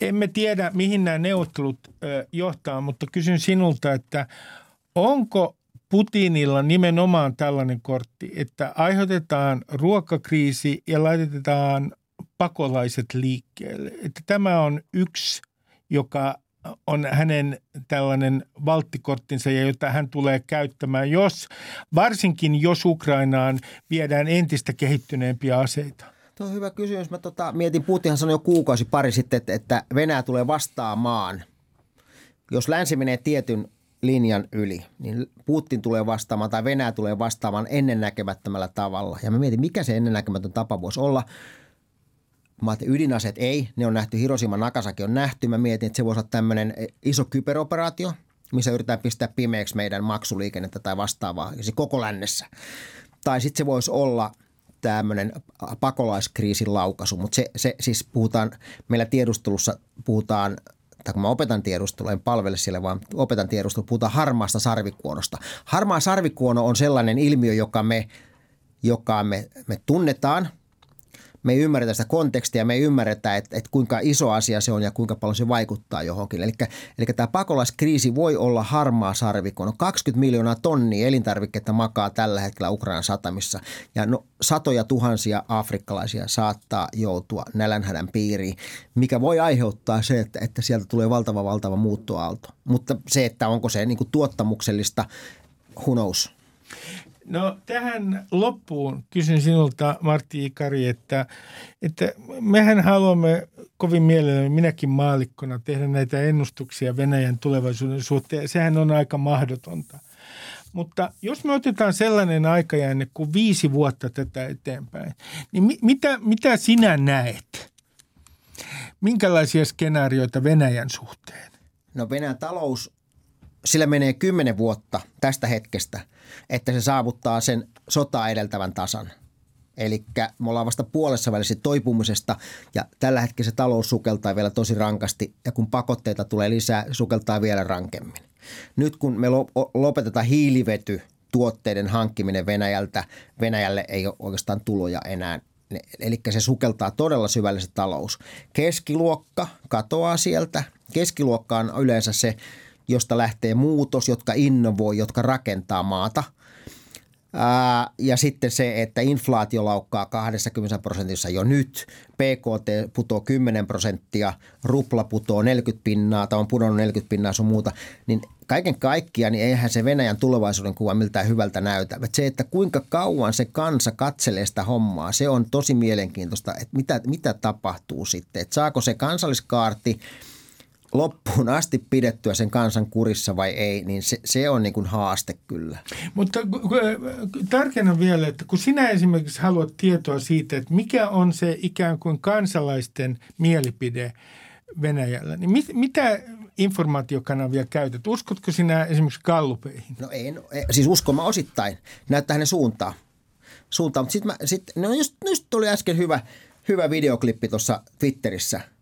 Emme tiedä, mihin nämä neuvottelut johtaa, mutta kysyn sinulta, että onko Putinilla nimenomaan tällainen kortti, että aiheutetaan ruokakriisi ja laitetaan pakolaiset liikkeelle. Että tämä on yksi, joka on hänen tällainen valttikorttinsa ja jota hän tulee käyttämään, jos, varsinkin jos Ukrainaan viedään entistä kehittyneempiä aseita? Tuo on hyvä kysymys. Mä tota, mietin, Putinhan sanoi jo kuukausi pari sitten, että, Venäjä tulee vastaamaan, jos länsi menee tietyn linjan yli, niin Putin tulee vastaamaan tai Venäjä tulee vastaamaan ennennäkemättömällä tavalla. Ja mä mietin, mikä se ennennäkemätön tapa voisi olla. Mä ajattelin, ydinaseet ei, ne on nähty, Hiroshima Nagasaki on nähty. Mä mietin, että se voisi olla tämmöinen iso kyberoperaatio, missä yritetään pistää pimeäksi meidän maksuliikennettä tai vastaavaa, se koko lännessä. Tai sitten se voisi olla tämmöinen pakolaiskriisin laukaisu, mutta se, se siis puhutaan, meillä tiedustelussa puhutaan tai kun mä opetan tiedustelua, en palvele siellä, vaan opetan tiedustelua, puhutaan harmaasta sarvikuonosta. Harmaa sarvikuono on sellainen ilmiö, joka me, joka me, me tunnetaan – me ei ymmärretä sitä kontekstia, me ei ymmärretä, että, että kuinka iso asia se on ja kuinka paljon se vaikuttaa johonkin. Eli, eli tämä pakolaiskriisi voi olla harmaa sarvikono. 20 miljoonaa tonnia elintarvikkeita makaa tällä hetkellä Ukrainan satamissa ja no, satoja tuhansia afrikkalaisia saattaa joutua nälänhädän piiriin, mikä voi aiheuttaa se, että, että sieltä tulee valtava valtava muuttoaalto. Mutta se, että onko se niin kuin tuottamuksellista, who knows. No tähän loppuun kysyn sinulta Martti Ikari, että, että mehän haluamme kovin mielellämme minäkin maalikkona tehdä näitä ennustuksia Venäjän tulevaisuuden suhteen. Sehän on aika mahdotonta. Mutta jos me otetaan sellainen aikajänne kuin viisi vuotta tätä eteenpäin, niin mi- mitä, mitä sinä näet? Minkälaisia skenaarioita Venäjän suhteen? No Venäjän talous sillä menee kymmenen vuotta tästä hetkestä, että se saavuttaa sen sota edeltävän tasan. Eli me ollaan vasta puolessa välissä toipumisesta ja tällä hetkellä se talous sukeltaa vielä tosi rankasti ja kun pakotteita tulee lisää, sukeltaa vielä rankemmin. Nyt kun me lopetetaan hiilivety tuotteiden hankkiminen Venäjältä, Venäjälle ei ole oikeastaan tuloja enää. Eli se sukeltaa todella syvällisesti talous. Keskiluokka katoaa sieltä. Keskiluokka on yleensä se josta lähtee muutos, jotka innovoi, jotka rakentaa maata. Ää, ja sitten se, että inflaatio laukkaa 20 prosentissa jo nyt, PKT putoo 10 prosenttia, rupla putoo 40 pinnaa tai on pudonnut 40 pinnaa sun muuta, niin kaiken kaikkiaan niin eihän se Venäjän tulevaisuuden kuva miltään hyvältä näytä. Et se, että kuinka kauan se kansa katselee sitä hommaa, se on tosi mielenkiintoista, että mitä, mitä tapahtuu sitten. Et saako se kansalliskaarti – loppuun asti pidettyä sen kansan kurissa vai ei, niin se, se on niin kuin haaste kyllä. Mutta tarkennan vielä, että kun sinä esimerkiksi haluat tietoa siitä, että mikä on se ikään kuin kansalaisten mielipide Venäjällä, niin mit, mitä informaatiokanavia käytät? Uskotko sinä esimerkiksi gallupeihin? No en, siis uskon mä osittain. Näyttää hänen suuntaan. suuntaan. Mutta sitten sit, no just, just tuli äsken hyvä, hyvä videoklippi tuossa Twitterissä –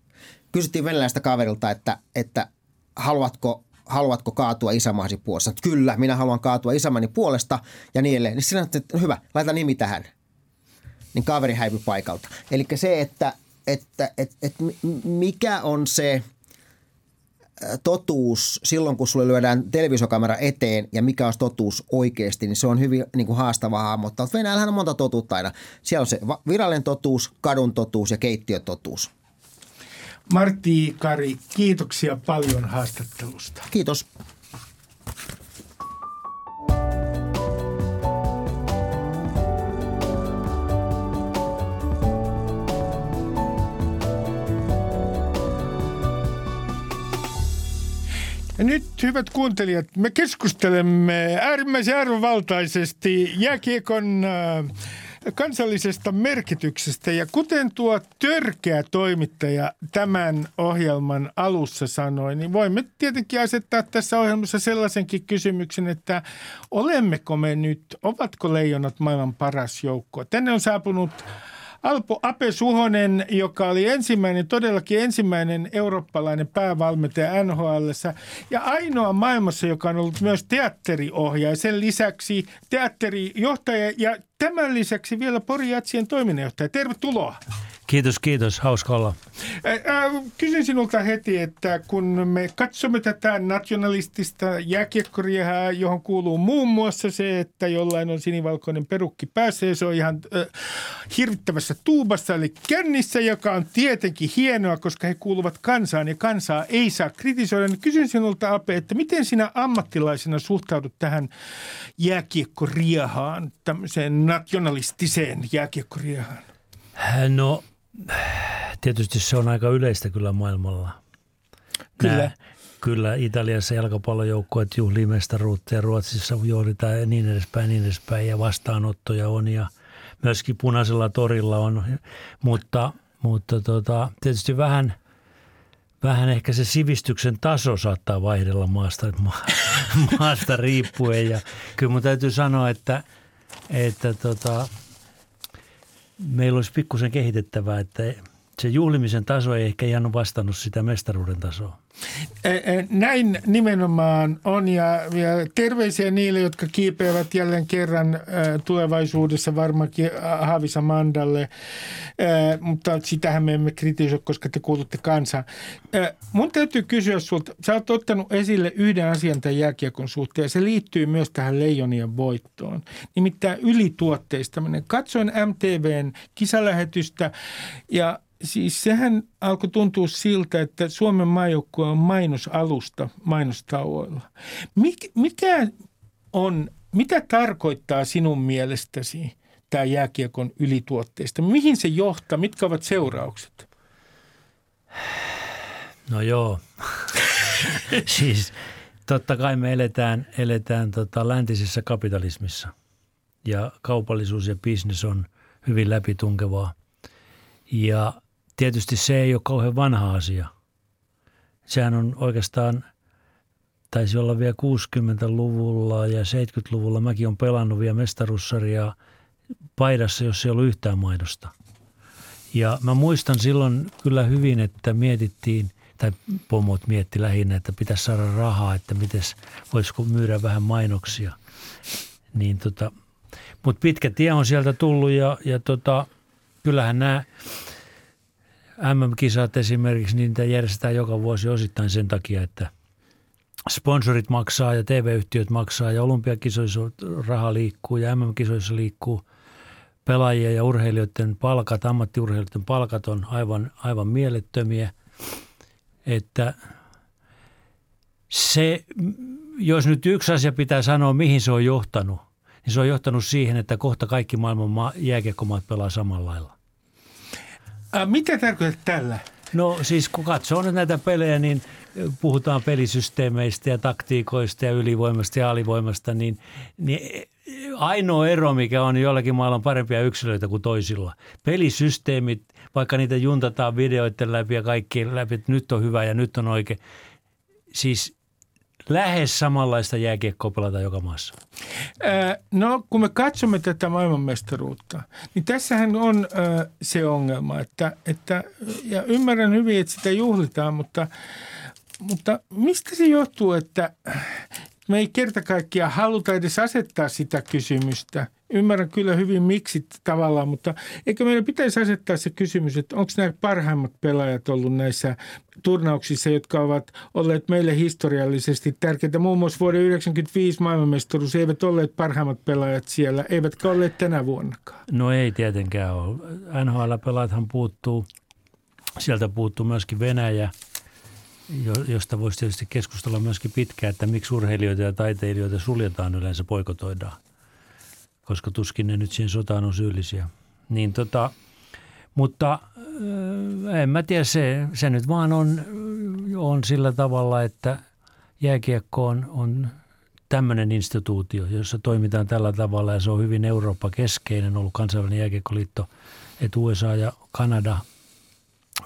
kysyttiin venäläistä kaverilta, että, että haluatko, haluatko kaatua isämaasi puolesta. Kyllä, minä haluan kaatua isämäni puolesta ja niin edelleen. Niin sinä että hyvä, laita nimi tähän. Niin kaveri häipyi paikalta. Eli se, että, että että että mikä on se totuus silloin, kun sulle lyödään televisiokamera eteen ja mikä on totuus oikeasti, niin se on hyvin niin kuin haastavaa hahmottaa. Venäjällähän on monta totuutta aina. Siellä on se virallinen totuus, kadun totuus ja keittiötotuus. Martti Kari, kiitoksia paljon haastattelusta. Kiitos. Ja nyt, hyvät kuuntelijat, me keskustelemme äärimmäisen arvovaltaisesti jääkiekon äh, kansallisesta merkityksestä. Ja kuten tuo törkeä toimittaja tämän ohjelman alussa sanoi, niin voimme tietenkin asettaa tässä ohjelmassa sellaisenkin kysymyksen, että olemmeko me nyt, ovatko leijonat maailman paras joukko? Tänne on saapunut Alpo Ape Suhonen, joka oli ensimmäinen, todellakin ensimmäinen eurooppalainen päävalmentaja NHL ja ainoa maailmassa, joka on ollut myös teatteriohjaaja. Sen lisäksi teatterijohtaja ja tämän lisäksi vielä Pori Jatsien toiminnanjohtaja. Tervetuloa. Kiitos, kiitos. Hauska olla. Kysyn sinulta heti, että kun me katsomme tätä nationalistista jääkiekkoriehää, johon kuuluu muun muassa se, että jollain on sinivalkoinen perukki päässä se on ihan äh, hirvittävässä tuubassa eli kännissä, joka on tietenkin hienoa, koska he kuuluvat kansaan ja kansaa ei saa kritisoida. Niin kysyn sinulta Ape, että miten sinä ammattilaisena suhtaudut tähän jääkiekkoriahaan, tämmöiseen nationalistiseen jääkiekkoriahaan? No tietysti se on aika yleistä kyllä maailmalla. Kyllä. kyllä Italiassa jalkapallojoukkueet juhlii mestaruutta ja Ruotsissa juhlitaan ja niin edespäin, niin edespäin ja vastaanottoja on ja myöskin punaisella torilla on, mutta, mutta tota, tietysti vähän, vähän ehkä se sivistyksen taso saattaa vaihdella maasta, maasta riippuen ja kyllä mun täytyy sanoa, että, että tota, meillä olisi pikkusen kehitettävää, että se juhlimisen taso ei ehkä ihan vastannut sitä mestaruuden tasoa. Näin nimenomaan on ja, terveisiä niille, jotka kiipeävät jälleen kerran tulevaisuudessa varmaankin Haavisa Mandalle, mutta sitähän me emme kritisoi, koska te kuulutte kanssa. Mun täytyy kysyä sulta, sä oot ottanut esille yhden asian tämän jääkiekon suhteen ja se liittyy myös tähän leijonien voittoon. Nimittäin ylituotteistaminen. Katsoin MTVn kisalähetystä ja Siis sehän alkoi tuntua siltä, että Suomen maajoukkue on mainosalusta mainostauoilla. Mik, mikä on, mitä tarkoittaa sinun mielestäsi tämä jääkiekon ylituotteista? Mihin se johtaa? Mitkä ovat seuraukset? No joo. siis totta kai me eletään, eletään tota läntisessä kapitalismissa ja kaupallisuus ja bisnes on hyvin läpitunkevaa. Ja Tietysti se ei ole kauhean vanha asia. Sehän on oikeastaan, taisi olla vielä 60-luvulla ja 70-luvulla. Mäkin olen pelannut vielä mestarussarjaa paidassa, jos ei ollut yhtään maidosta. Ja mä muistan silloin kyllä hyvin, että mietittiin, tai pomot mietti lähinnä, että pitäisi saada rahaa, että miten voisiko myydä vähän mainoksia. Niin tota, mutta pitkä tie on sieltä tullut ja, ja tota, kyllähän nämä MM-kisat esimerkiksi, niin niitä järjestetään joka vuosi osittain sen takia, että sponsorit maksaa ja TV-yhtiöt maksaa ja olympiakisoissa raha liikkuu ja MM-kisoissa liikkuu pelaajien ja urheilijoiden palkat, ammattiurheilijoiden palkat on aivan, aivan mielettömiä. Että se, jos nyt yksi asia pitää sanoa, mihin se on johtanut, niin se on johtanut siihen, että kohta kaikki maailman jääkiekkomaat pelaa samalla lailla. Ä, mitä tarkoitat tällä? No siis kun katsoo nyt näitä pelejä, niin puhutaan pelisysteemeistä ja taktiikoista ja ylivoimasta ja alivoimasta, niin, niin ainoa ero, mikä on jollakin maalla on parempia yksilöitä kuin toisilla. Pelisysteemit, vaikka niitä juntataan videoiden läpi ja kaikki läpi, että nyt on hyvä ja nyt on oikein. Siis lähes samanlaista jääkiekkoa pelata joka maassa? No kun me katsomme tätä maailmanmestaruutta, niin tässähän on se ongelma, että, että ja ymmärrän hyvin, että sitä juhlitaan, mutta, mutta mistä se johtuu, että me ei kerta kaikkiaan haluta edes asettaa sitä kysymystä – Ymmärrän kyllä hyvin miksi tavallaan, mutta eikö meidän pitäisi asettaa se kysymys, että onko nämä parhaimmat pelaajat ollut näissä turnauksissa, jotka ovat olleet meille historiallisesti tärkeitä. Muun muassa vuoden 1995 maailmanmestaruus eivät olleet parhaimmat pelaajat siellä, eivätkä olleet tänä vuonnakaan. No ei tietenkään ole. NHL-pelaajathan puuttuu, sieltä puuttuu myöskin Venäjä, josta voisi tietysti keskustella myöskin pitkään, että miksi urheilijoita ja taiteilijoita suljetaan yleensä, poikotoidaan koska tuskin ne nyt siihen sotaan on syyllisiä. Niin tota, mutta en mä tiedä, se, se nyt vaan on, on sillä tavalla, että jääkiekko on, on tämmöinen instituutio, jossa toimitaan tällä tavalla ja se on hyvin Eurooppa-keskeinen ollut kansainvälinen jääkiekkoliitto, että USA ja Kanada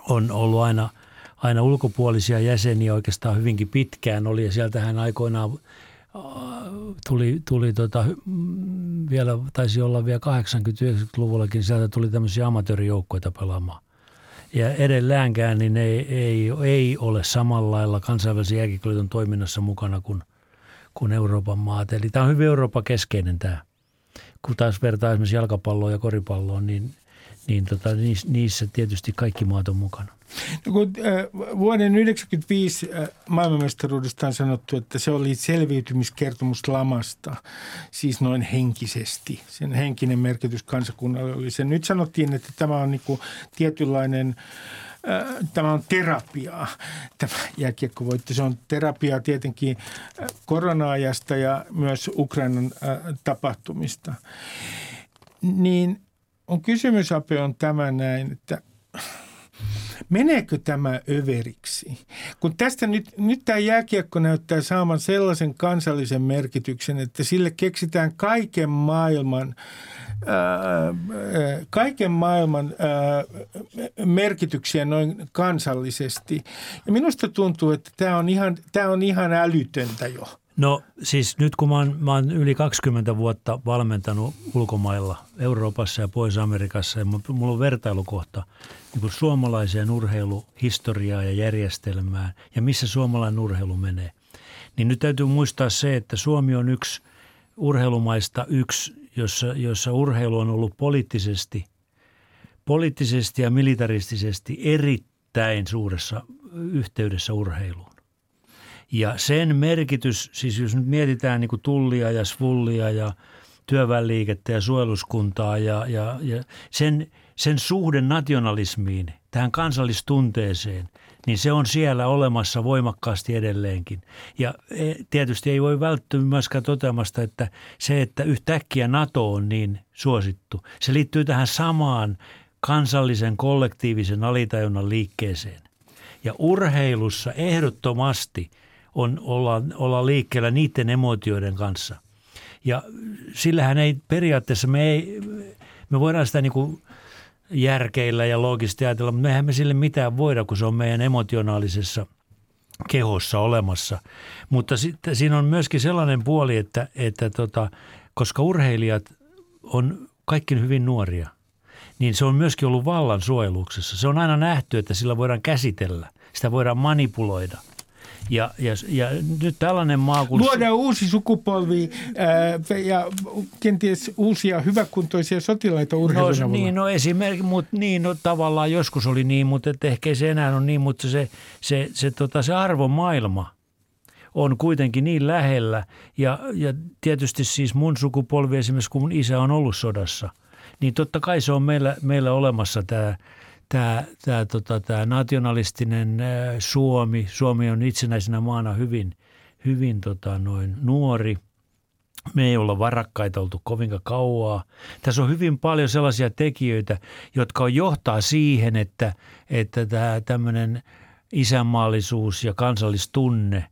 on ollut aina, aina ulkopuolisia jäseniä oikeastaan hyvinkin pitkään oli ja sieltähän aikoinaan tuli, tuli tota, vielä, taisi olla vielä 80-90-luvullakin, sieltä tuli tämmöisiä amatöörijoukkoita pelaamaan. Ja edelläänkään niin ei, ei, ei ole samalla lailla kansainvälisen jääkikoliiton toiminnassa mukana kuin, kuin Euroopan maat. Eli tämä on hyvin Eurooppa-keskeinen tämä. Kun taas vertaa esimerkiksi jalkapalloon ja koripalloon, niin, niin tota, niissä tietysti kaikki maat on mukana. No kun, äh, vuoden 1995 äh, maailmanmestaruudesta on sanottu, että se oli selviytymiskertomus lamasta, siis noin henkisesti. Sen henkinen merkitys kansakunnalle oli se. Nyt sanottiin, että tämä on niinku tietynlainen äh, tämä on terapiaa, tämä jääkiekkovoitto. Se on terapiaa tietenkin äh, korona-ajasta ja myös Ukrainan äh, tapahtumista. Niin on kysymys, Ape, on tämä näin, että – Meneekö tämä överiksi? Kun tästä nyt, nyt tämä jääkiekko näyttää saaman sellaisen kansallisen merkityksen, että sille keksitään kaiken maailman kaiken maailman merkityksiä noin kansallisesti. Ja minusta tuntuu, että tämä on ihan, tämä on ihan älytöntä jo. No siis nyt kun mä oon, mä oon yli 20 vuotta valmentanut ulkomailla, Euroopassa ja Pohjois-Amerikassa, ja mulla on vertailukohta niin kuin suomalaiseen urheiluhistoriaan ja järjestelmään ja missä suomalainen urheilu menee. Niin nyt täytyy muistaa se, että Suomi on yksi urheilumaista yksi, jossa, jossa urheilu on ollut poliittisesti, poliittisesti ja militaristisesti erittäin suuressa yhteydessä urheiluun. Ja sen merkitys, siis jos nyt mietitään niin kuin tullia ja svullia ja työväenliikettä ja suojeluskuntaa ja, ja, ja sen, sen suhde nationalismiin, tähän kansallistunteeseen, niin se on siellä olemassa voimakkaasti edelleenkin. Ja e, tietysti ei voi välttyä myöskään toteamasta, että se, että yhtäkkiä NATO on niin suosittu, se liittyy tähän samaan kansallisen kollektiivisen alitajunnan liikkeeseen. Ja urheilussa ehdottomasti – on olla, olla liikkeellä niiden emotioiden kanssa. Ja sillähän ei periaatteessa, me, ei, me voidaan sitä niin kuin järkeillä ja loogisesti ajatella, mutta mehän me sille mitään voida, kun se on meidän emotionaalisessa kehossa olemassa. Mutta sitten siinä on myöskin sellainen puoli, että, että tota, koska urheilijat on kaikki hyvin nuoria, niin se on myöskin ollut vallan suojeluksessa. Se on aina nähty, että sillä voidaan käsitellä, sitä voidaan manipuloida – ja, ja, ja nyt tällainen maa kun... Luodaan uusi sukupolvi ää, ja kenties uusia hyväkuntoisia sotilaita urheilun no, Niin, no esimerkiksi, mutta niin, no, tavallaan joskus oli niin, mutta et ehkä se enää on niin, mutta se, se, se, tota, se arvomaailma on kuitenkin niin lähellä. Ja, ja tietysti siis mun sukupolvi esimerkiksi, kun mun isä on ollut sodassa, niin totta kai se on meillä, meillä olemassa tämä – tämä, tämä, tota, tämä nationalistinen Suomi, Suomi on itsenäisenä maana hyvin, hyvin tota, noin nuori. Me ei olla varakkaita oltu kovinkaan kauaa. Tässä on hyvin paljon sellaisia tekijöitä, jotka johtaa siihen, että, että tämä tämmöinen isänmaallisuus ja kansallistunne,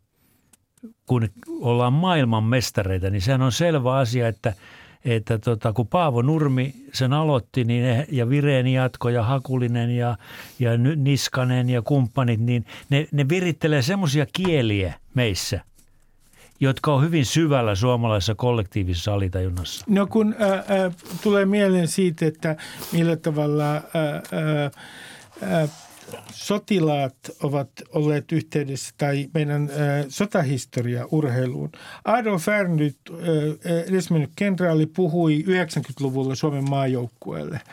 kun ollaan maailman mestareita, niin sehän on selvä asia, että – että tota, kun Paavo Nurmi sen aloitti niin, ja Vireen jatko ja Hakulinen ja, ja Niskanen ja kumppanit, niin ne, ne virittelee semmoisia kieliä meissä, jotka on hyvin syvällä suomalaisessa kollektiivisessa alitajunnassa. No kun ää, ää, tulee mieleen siitä, että millä tavalla ää, ää, sotilaat ovat olleet yhteydessä tai meidän äh, sotahistoria urheiluun. Adolf Ernst, äh, edesmennyt kenraali, puhui 90-luvulla Suomen maajoukkueelle –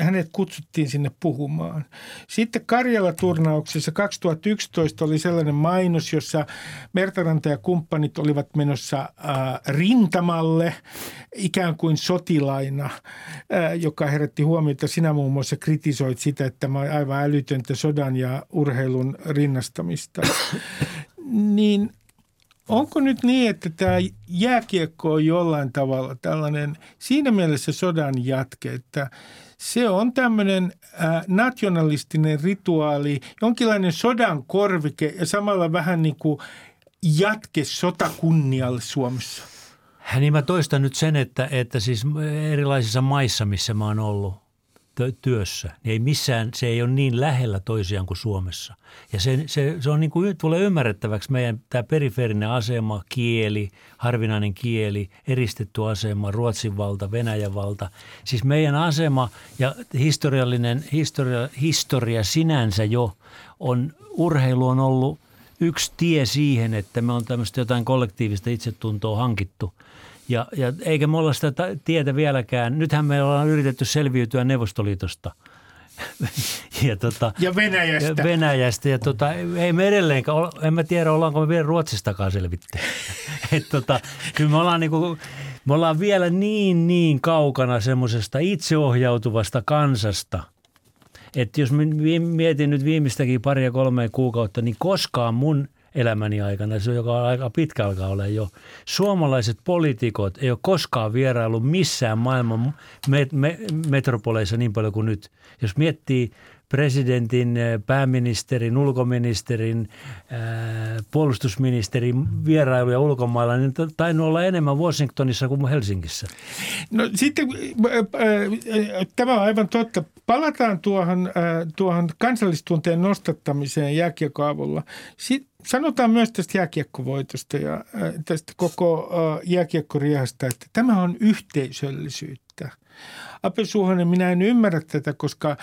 hänet kutsuttiin sinne puhumaan. Sitten Karjala-turnauksessa 2011 oli sellainen mainos, jossa Mertaranta ja kumppanit olivat menossa äh, rintamalle ikään kuin sotilaina, äh, joka herätti huomiota. Sinä muun muassa kritisoit sitä, että tämä on aivan älytöntä sodan ja urheilun rinnastamista. niin Onko nyt niin, että tämä jääkiekko on jollain tavalla tällainen siinä mielessä sodan jatke, että se on tämmöinen äh, nationalistinen rituaali, jonkinlainen sodan korvike ja samalla vähän niin kuin jatke sotakunnialle Suomessa? Niin mä toistan nyt sen, että, että siis erilaisissa maissa, missä mä oon ollut, työssä, niin ei missään, se ei ole niin lähellä toisiaan kuin Suomessa. Ja se, se, se on niin kuin, tulee ymmärrettäväksi meidän tämä periferinen asema, kieli, harvinainen kieli, eristetty asema, Ruotsin valta, Venäjän valta. Siis meidän asema ja historiallinen historia, historia sinänsä jo on, urheilu on ollut yksi tie siihen, että me on tämmöistä jotain kollektiivista itsetuntoa hankittu – ja, ja eikä me olla sitä tietä vieläkään. Nythän me ollaan yritetty selviytyä Neuvostoliitosta. ja, tota, ja Venäjästä. Ja Venäjästä. Ja tota, ei me edelleenkään, en mä tiedä ollaanko me vielä Ruotsistakaan selvitty. Et tota, kyllä me ollaan, niinku, me ollaan vielä niin niin kaukana semmoisesta itseohjautuvasta kansasta – että jos mietin nyt viimeistäkin paria kolmea kuukautta, niin koskaan mun elämäni aikana, se joka on aika pitkä alkaa olla jo. Suomalaiset poliitikot ei ole koskaan vierailu missään maailman me- me- metropoleissa niin paljon kuin nyt. Jos miettii presidentin, pääministerin, ulkoministerin, puolustusministerin vierailuja ulkomailla, niin tainnut olla enemmän Washingtonissa kuin Helsingissä. No sitten tämä on aivan totta. Palataan tuohon, tuohon kansallistunteen nostattamiseen jääkiekkoavulla. Sitten sanotaan myös tästä jääkiekkovoitosta ja tästä koko jääkiekkoriehasta, että tämä on yhteisöllisyyttä. Ape Suhonen, minä en ymmärrä tätä, koska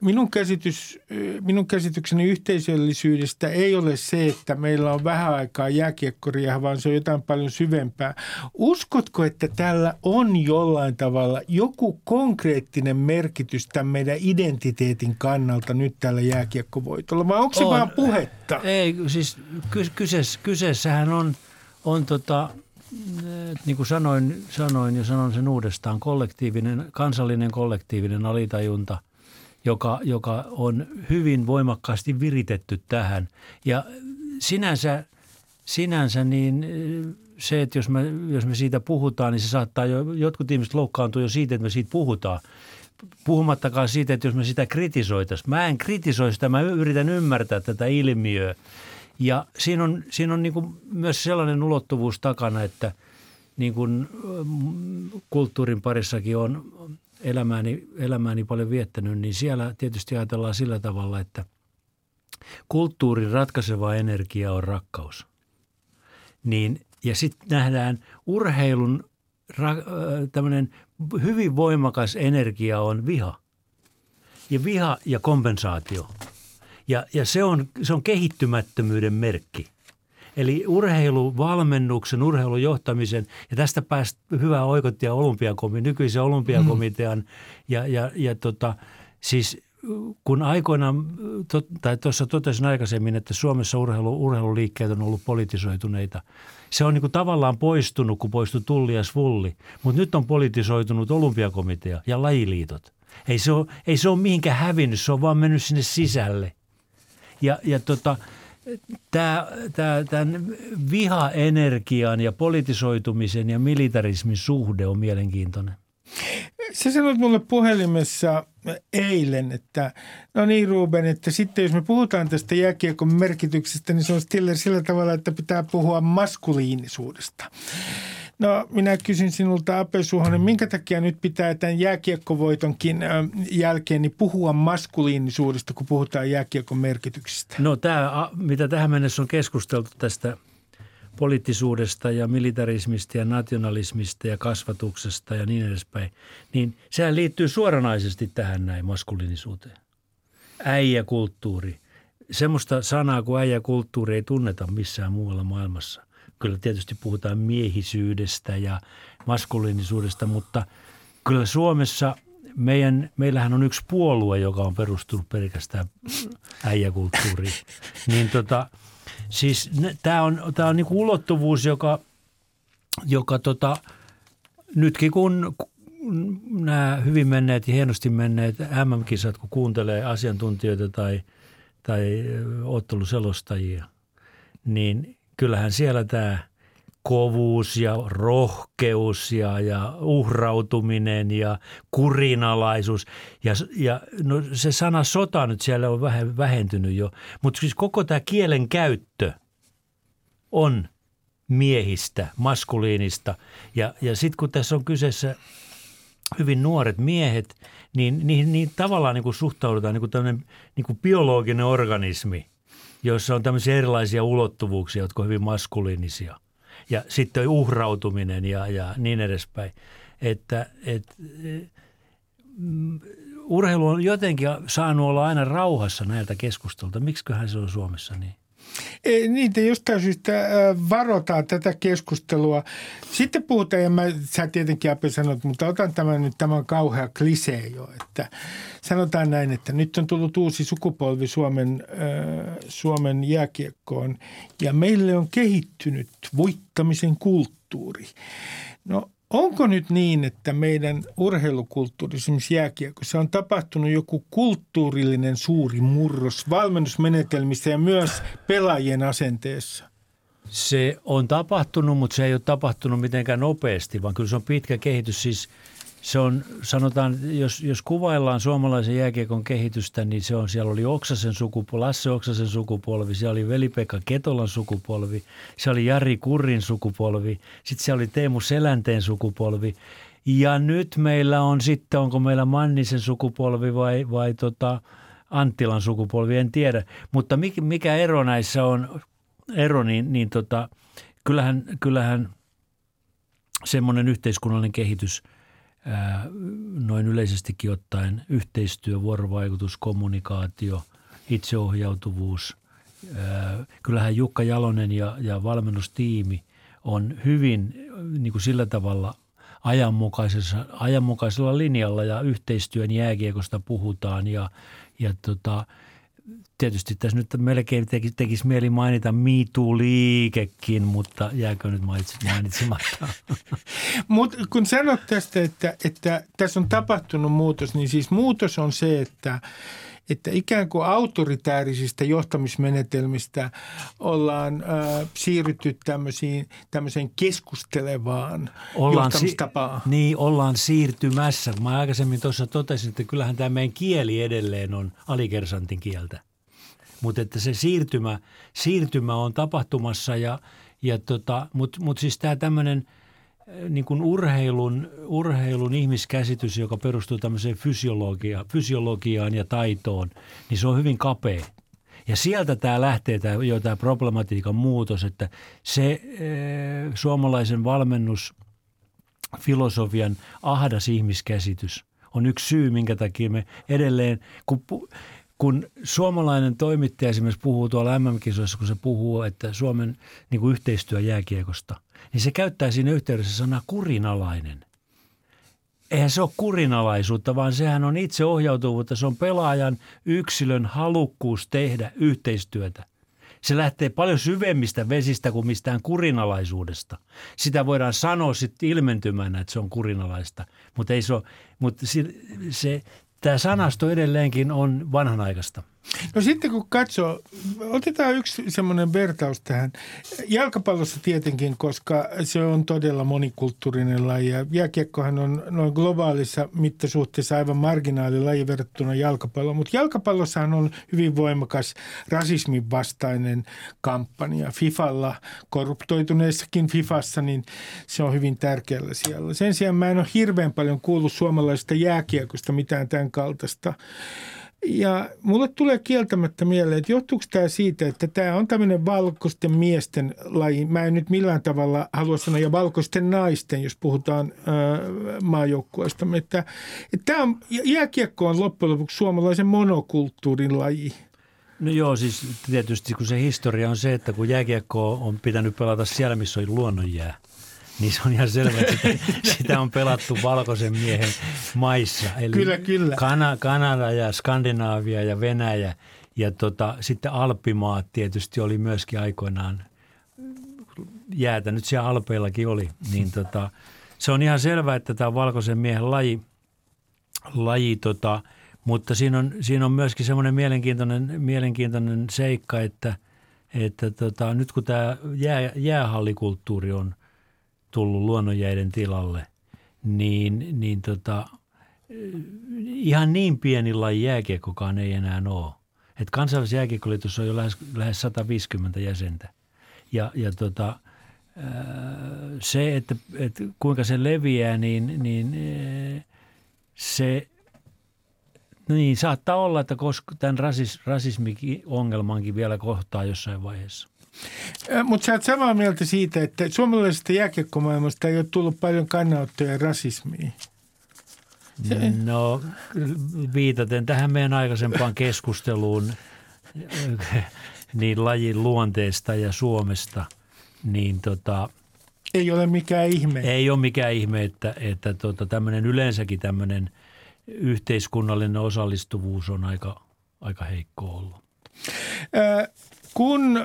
minun, käsitys, minun käsitykseni yhteisöllisyydestä ei ole se, että meillä on vähän aikaa jääkiekkoria, vaan se on jotain paljon syvempää. Uskotko, että tällä on jollain tavalla joku konkreettinen merkitys tämän meidän identiteetin kannalta nyt tällä jääkiekkovoitolla, vai onko se on. vaan puhetta? Ei, siis kyseessä, kyseessähän on, on tota, niin kuin sanoin, sanoin ja sanon sen uudestaan, kollektiivinen, kansallinen kollektiivinen alitajunta, joka, joka on hyvin voimakkaasti viritetty tähän. Ja sinänsä, sinänsä niin se, että jos me, jos me siitä puhutaan, niin se saattaa jo, jotkut ihmiset loukkaantua jo siitä, että me siitä puhutaan. Puhumattakaan siitä, että jos me sitä kritisoitaisiin. Mä en kritisoi sitä, mä yritän ymmärtää tätä ilmiöä – ja siinä on, siinä on niin kuin myös sellainen ulottuvuus takana, että niin kuin kulttuurin parissakin on elämääni, elämääni paljon viettänyt, niin siellä tietysti ajatellaan sillä tavalla, että kulttuurin ratkaiseva energia on rakkaus. Niin, ja sitten nähdään urheilun tämmöinen hyvin voimakas energia on viha. Ja viha ja kompensaatio – ja, ja se, on, se on kehittymättömyyden merkki. Eli urheiluvalmennuksen, urheilujohtamisen, ja tästä päästä hyvää oikottia olympiakomi, nykyisen olympiakomitean, mm. ja, ja, ja tota, siis kun aikoinaan, tai tuossa totesin aikaisemmin, että Suomessa urheilu, urheiluliikkeet on ollut politisoituneita. Se on niin tavallaan poistunut, kun poistui Tulli ja Svulli, mutta nyt on politisoitunut olympiakomitea ja lajiliitot. Ei se, ole, ei se ole mihinkään hävinnyt, se on vaan mennyt sinne sisälle. Ja, ja tota, tämä, tämä, tämän vihaenergian ja politisoitumisen ja militarismin suhde on mielenkiintoinen. Sä sanoit mulle puhelimessa eilen, että no niin Ruben, että sitten jos me puhutaan tästä jääkiekon merkityksestä, niin se on sillä tavalla, että pitää puhua maskuliinisuudesta. No minä kysyn sinulta Ape Suhonen, minkä takia nyt pitää tämän jääkiekkovoitonkin jälkeen niin puhua maskuliinisuudesta, kun puhutaan jääkiekon merkityksestä? No tämä, mitä tähän mennessä on keskusteltu tästä poliittisuudesta ja militarismista ja nationalismista ja kasvatuksesta ja niin edespäin, niin sehän liittyy suoranaisesti tähän näin maskuliinisuuteen. Äijäkulttuuri. Semmoista sanaa kuin äijäkulttuuri ei tunneta missään muualla maailmassa kyllä tietysti puhutaan miehisyydestä ja maskuliinisuudesta, mutta kyllä Suomessa meidän, meillähän on yksi puolue, joka on perustunut pelkästään äijäkulttuuriin. niin tota, siis tämä on, tää on niinku ulottuvuus, joka, joka tota, nytkin kun nämä hyvin menneet ja hienosti menneet MM-kisat, kun kuuntelee asiantuntijoita tai, tai otteluselostajia, niin kyllähän siellä tämä kovuus ja rohkeus ja, ja uhrautuminen ja kurinalaisuus. Ja, ja no se sana sota nyt siellä on vähän vähentynyt jo, mutta siis koko tämä kielen käyttö on miehistä, maskuliinista. Ja, ja sitten kun tässä on kyseessä hyvin nuoret miehet, niin niin, niin tavallaan niin kuin suhtaudutaan niin kuin tämmöinen niin kuin biologinen organismi – joissa on tämmöisiä erilaisia ulottuvuuksia, jotka on hyvin maskuliinisia. Ja sitten uhrautuminen ja, ja niin edespäin. Että, et, mm, urheilu on jotenkin saanut olla aina rauhassa näiltä keskustelta. Miksiköhän se on Suomessa niin? Niitä jostain syystä varotaan tätä keskustelua. Sitten puhutaan, ja mä, sä tietenkin Ape sanot, mutta otan tämän nyt, tämän kauhea klisee jo, että sanotaan näin, että nyt on tullut uusi sukupolvi Suomen, äh, Suomen jääkiekkoon ja meille on kehittynyt voittamisen kulttuuri. No Onko nyt niin, että meidän urheilukulttuuri, esimerkiksi jääkiekossa, on tapahtunut joku kulttuurillinen suuri murros valmennusmenetelmissä ja myös pelaajien asenteessa? Se on tapahtunut, mutta se ei ole tapahtunut mitenkään nopeasti, vaan kyllä se on pitkä kehitys. Siis se on, sanotaan, jos, jos kuvaillaan suomalaisen jääkiekon kehitystä, niin se on, siellä oli Oksasen sukupolvi, Lasse Oksasen sukupolvi, siellä oli Veli-Pekka Ketolan sukupolvi, se oli Jari Kurrin sukupolvi, sitten siellä oli Teemu Selänteen sukupolvi. Ja nyt meillä on sitten, onko meillä Mannisen sukupolvi vai, vai tota Anttilan sukupolvi, en tiedä. Mutta mikä ero näissä on, ero, niin, niin tota, kyllähän, kyllähän semmoinen yhteiskunnallinen kehitys – noin yleisestikin ottaen yhteistyö, vuorovaikutus, kommunikaatio, itseohjautuvuus. Kyllähän Jukka Jalonen ja, ja valmennustiimi on hyvin niin kuin sillä tavalla ajanmukaisessa, ajanmukaisella linjalla ja yhteistyön jääkiekosta puhutaan ja, ja tota, tietysti tässä nyt melkein tekisi, mieli mainita MeToo-liikekin, mutta jääkö nyt mainitsematta? Mutta kun sanot tästä, että, että tässä on tapahtunut muutos, niin siis muutos on se, että että ikään kuin autoritäärisistä johtamismenetelmistä ollaan äh, siirrytty tämmöisiin, tämmöiseen keskustelevaan ollaan johtamistapaan. Si- niin, ollaan siirtymässä. Mä aikaisemmin tuossa totesin, että kyllähän tämä meidän kieli edelleen on alikersantin kieltä. Mutta että se siirtymä, siirtymä on tapahtumassa, ja, ja tota, mutta mut siis tämä tämmöinen äh, niin urheilun, urheilun ihmiskäsitys, joka perustuu tämmöiseen fysiologia, fysiologiaan ja taitoon, niin se on hyvin kapea. Ja sieltä tämä lähtee tämä, jo tämä problematiikan muutos, että se e, suomalaisen valmennusfilosofian ahdas ihmiskäsitys on yksi syy, minkä takia me edelleen, kun kun suomalainen toimittaja esimerkiksi puhuu tuolla MM-kisoissa, kun se puhuu, että Suomen niin kuin yhteistyö jääkiekosta, niin se käyttää siinä yhteydessä sanaa kurinalainen. Eihän se ole kurinalaisuutta, vaan sehän on itseohjautuvuutta. Se on pelaajan yksilön halukkuus tehdä yhteistyötä. Se lähtee paljon syvemmistä vesistä kuin mistään kurinalaisuudesta. Sitä voidaan sanoa sitten ilmentymänä, että se on kurinalaista, mutta ei se ole, mutta se, se tämä sanasto edelleenkin on vanhanaikaista. No sitten kun katsoo, otetaan yksi semmoinen vertaus tähän. Jalkapallossa tietenkin, koska se on todella monikulttuurinen laji ja jääkiekkohan on noin globaalissa mittasuhteessa aivan marginaalilaji verrattuna jalkapalloon. Mutta jalkapallossahan on hyvin voimakas rasismin vastainen kampanja. Fifalla, korruptoituneessakin Fifassa, niin se on hyvin tärkeällä siellä. Sen sijaan mä en ole hirveän paljon kuullut suomalaisesta jääkiekosta mitään tämän kaltaista. Ja mulle tulee kieltämättä mieleen, että johtuuko tämä siitä, että tämä on tämmöinen valkoisten miesten laji. Mä en nyt millään tavalla halua sanoa, ja valkoisten naisten, jos puhutaan maajoukkueesta. Että, että tämä on, jääkiekko on loppujen lopuksi suomalaisen monokulttuurin laji. No joo, siis tietysti kun se historia on se, että kun jääkiekko on pitänyt pelata siellä, missä on luonnonjää – niin se on ihan selvä, että sitä, sitä on pelattu valkoisen miehen maissa. Eli kyllä, kyllä. Kana, Kanada ja Skandinaavia ja Venäjä ja tota, sitten Alppimaat tietysti oli myöskin aikoinaan jäätä. Nyt siellä Alpeillakin oli. Niin tota, se on ihan selvä, että tämä on valkoisen miehen laji, laji tota, mutta siinä on, siinä on myöskin semmoinen mielenkiintoinen, mielenkiintoinen seikka, että, että tota, nyt kun tämä jää, jäähallikulttuuri on – tullut luonnonjäiden tilalle, niin, niin tota, ihan niin pieni laji jääkiekkokaan ei enää ole. Et kansallisessa jääkiekkoliitossa on jo lähes, lähes 150 jäsentä. Ja, ja tota, se, että, että kuinka se leviää, niin, niin se niin, saattaa olla, että koska tämän rasis, rasismi-ongelmankin vielä kohtaa jossain vaiheessa. Mutta sä oot samaa mieltä siitä, että suomalaisesta jääkiekkomaailmasta ei ole tullut paljon kannanottoja rasismiin. Se... No viitaten tähän meidän aikaisempaan keskusteluun niin lajin luonteesta ja Suomesta, niin tota, ei ole mikään ihme. Ei ole mikään ihme, että, että tota, tämmöinen yleensäkin tämmöinen yhteiskunnallinen osallistuvuus on aika, aika heikko ollut. Kun äh,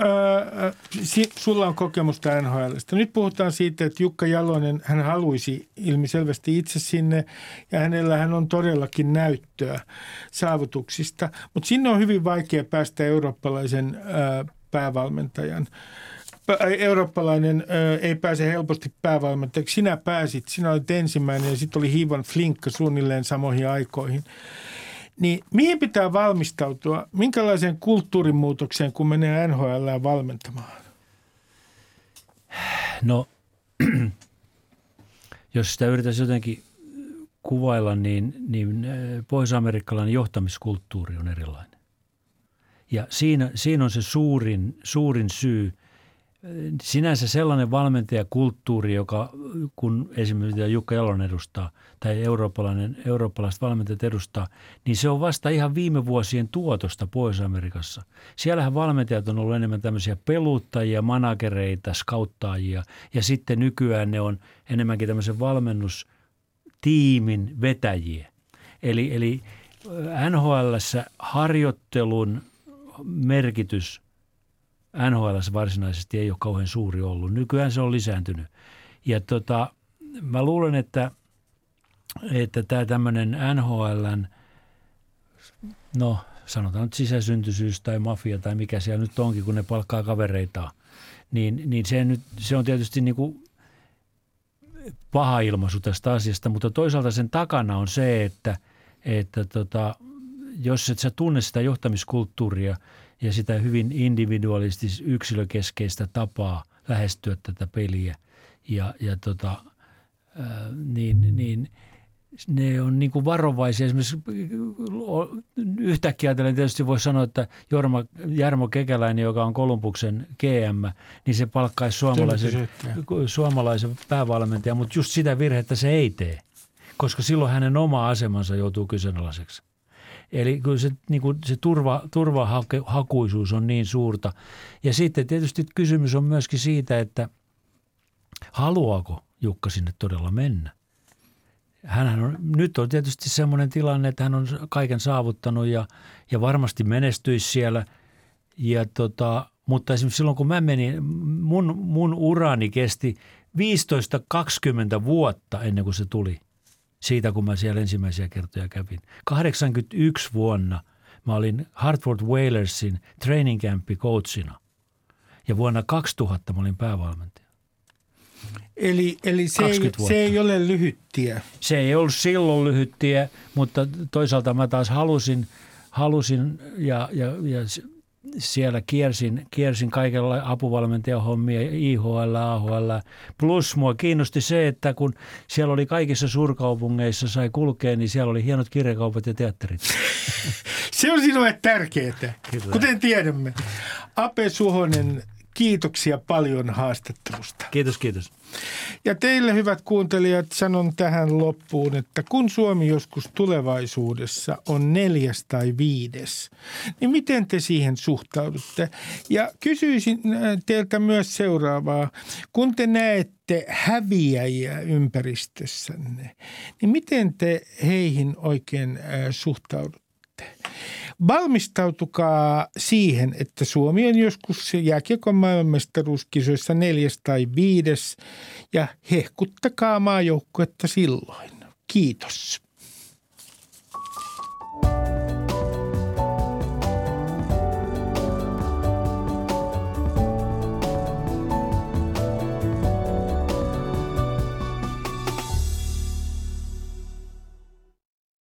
sulla on kokemusta NHLstä, nyt puhutaan siitä, että Jukka Jalonen, hän haluaisi ilmiselvästi itse sinne ja hänellä hän on todellakin näyttöä saavutuksista, mutta sinne on hyvin vaikea päästä eurooppalaisen äh, päävalmentajan eurooppalainen ei pääse helposti päävalmentajaksi. Sinä pääsit, sinä olit ensimmäinen ja sitten oli Hivan Flinkka suunnilleen samoihin aikoihin. Niin mihin pitää valmistautua? Minkälaiseen kulttuurimuutokseen, kun menee NHL valmentamaan? No, jos sitä yritäisi jotenkin kuvailla, niin, niin pohjois-amerikkalainen johtamiskulttuuri on erilainen. Ja siinä, siinä on se suurin, suurin syy. Sinänsä sellainen valmentajakulttuuri, joka kun esimerkiksi Jukka Jalon edustaa tai eurooppalainen, eurooppalaiset valmentajat edustaa, niin se on vasta ihan viime vuosien tuotosta Pohjois-Amerikassa. Siellähän valmentajat on ollut enemmän tämmöisiä peluttajia, managereita, skauttaajia ja sitten nykyään ne on enemmänkin tämmöisen valmennustiimin vetäjiä. Eli, eli NHLssä harjoittelun merkitys NHL varsinaisesti ei ole kauhean suuri ollut. Nykyään se on lisääntynyt. Ja tota, mä luulen, että, että tämä tämmöinen NHLn, no sanotaan nyt sisäsyntysyys tai mafia tai mikä siellä nyt onkin, kun ne palkkaa kavereitaan, niin, niin se, nyt, se on tietysti niin kuin paha ilmaisu tästä asiasta, mutta toisaalta sen takana on se, että, että tota, jos et sä tunne sitä johtamiskulttuuria ja sitä hyvin individualistis yksilökeskeistä tapaa lähestyä tätä peliä, ja, ja tota, niin, niin ne on niin kuin varovaisia. Esimerkiksi yhtäkkiä ajatellen tietysti voi sanoa, että Jorma, Jarmo Kekäläinen, joka on Kolumbuksen GM, niin se palkkaisi suomalaisen, suomalaisen päävalmentajan, mutta just sitä virhettä se ei tee, koska silloin hänen oma asemansa joutuu kyseenalaiseksi. Eli kyllä se, niin kuin se turva, turvahakuisuus on niin suurta. Ja sitten tietysti kysymys on myöskin siitä, että haluaako Jukka sinne todella mennä. Hänhän on, nyt on tietysti semmoinen tilanne, että hän on kaiken saavuttanut ja, ja varmasti menestyisi siellä. Ja tota, mutta esimerkiksi silloin kun mä menin, mun, mun urani kesti 15-20 vuotta ennen kuin se tuli – siitä, kun mä siellä ensimmäisiä kertoja kävin. 81 vuonna mä olin Hartford Whalersin training campi coachina ja vuonna 2000 mä olin päävalmentaja. Eli, eli se, ei, se ei ole lyhyt tie. Se ei ollut silloin lyhyt tie, mutta toisaalta mä taas halusin, halusin ja, ja, ja siellä kiersin, kiersin kaikella apuvalmentajahommia, IHL, AHL. Plus mua kiinnosti se, että kun siellä oli kaikissa suurkaupungeissa sai kulkea, niin siellä oli hienot kirjakaupat ja teatterit. se on sinulle tärkeää, Kyllä. kuten tiedämme. Ape Suhonen Kiitoksia paljon haastattelusta. Kiitos, kiitos. Ja teille hyvät kuuntelijat sanon tähän loppuun, että kun Suomi joskus tulevaisuudessa on neljäs tai viides, niin miten te siihen suhtaudutte? Ja kysyisin äh, teiltä myös seuraavaa. Kun te näette häviäjiä ympäristössänne, niin miten te heihin oikein äh, suhtaudutte? Valmistautukaa siihen, että Suomi on joskus jääkiekon maailmanmestaruuskisoissa neljäs tai viides ja hehkuttakaa maajoukkuetta silloin. Kiitos.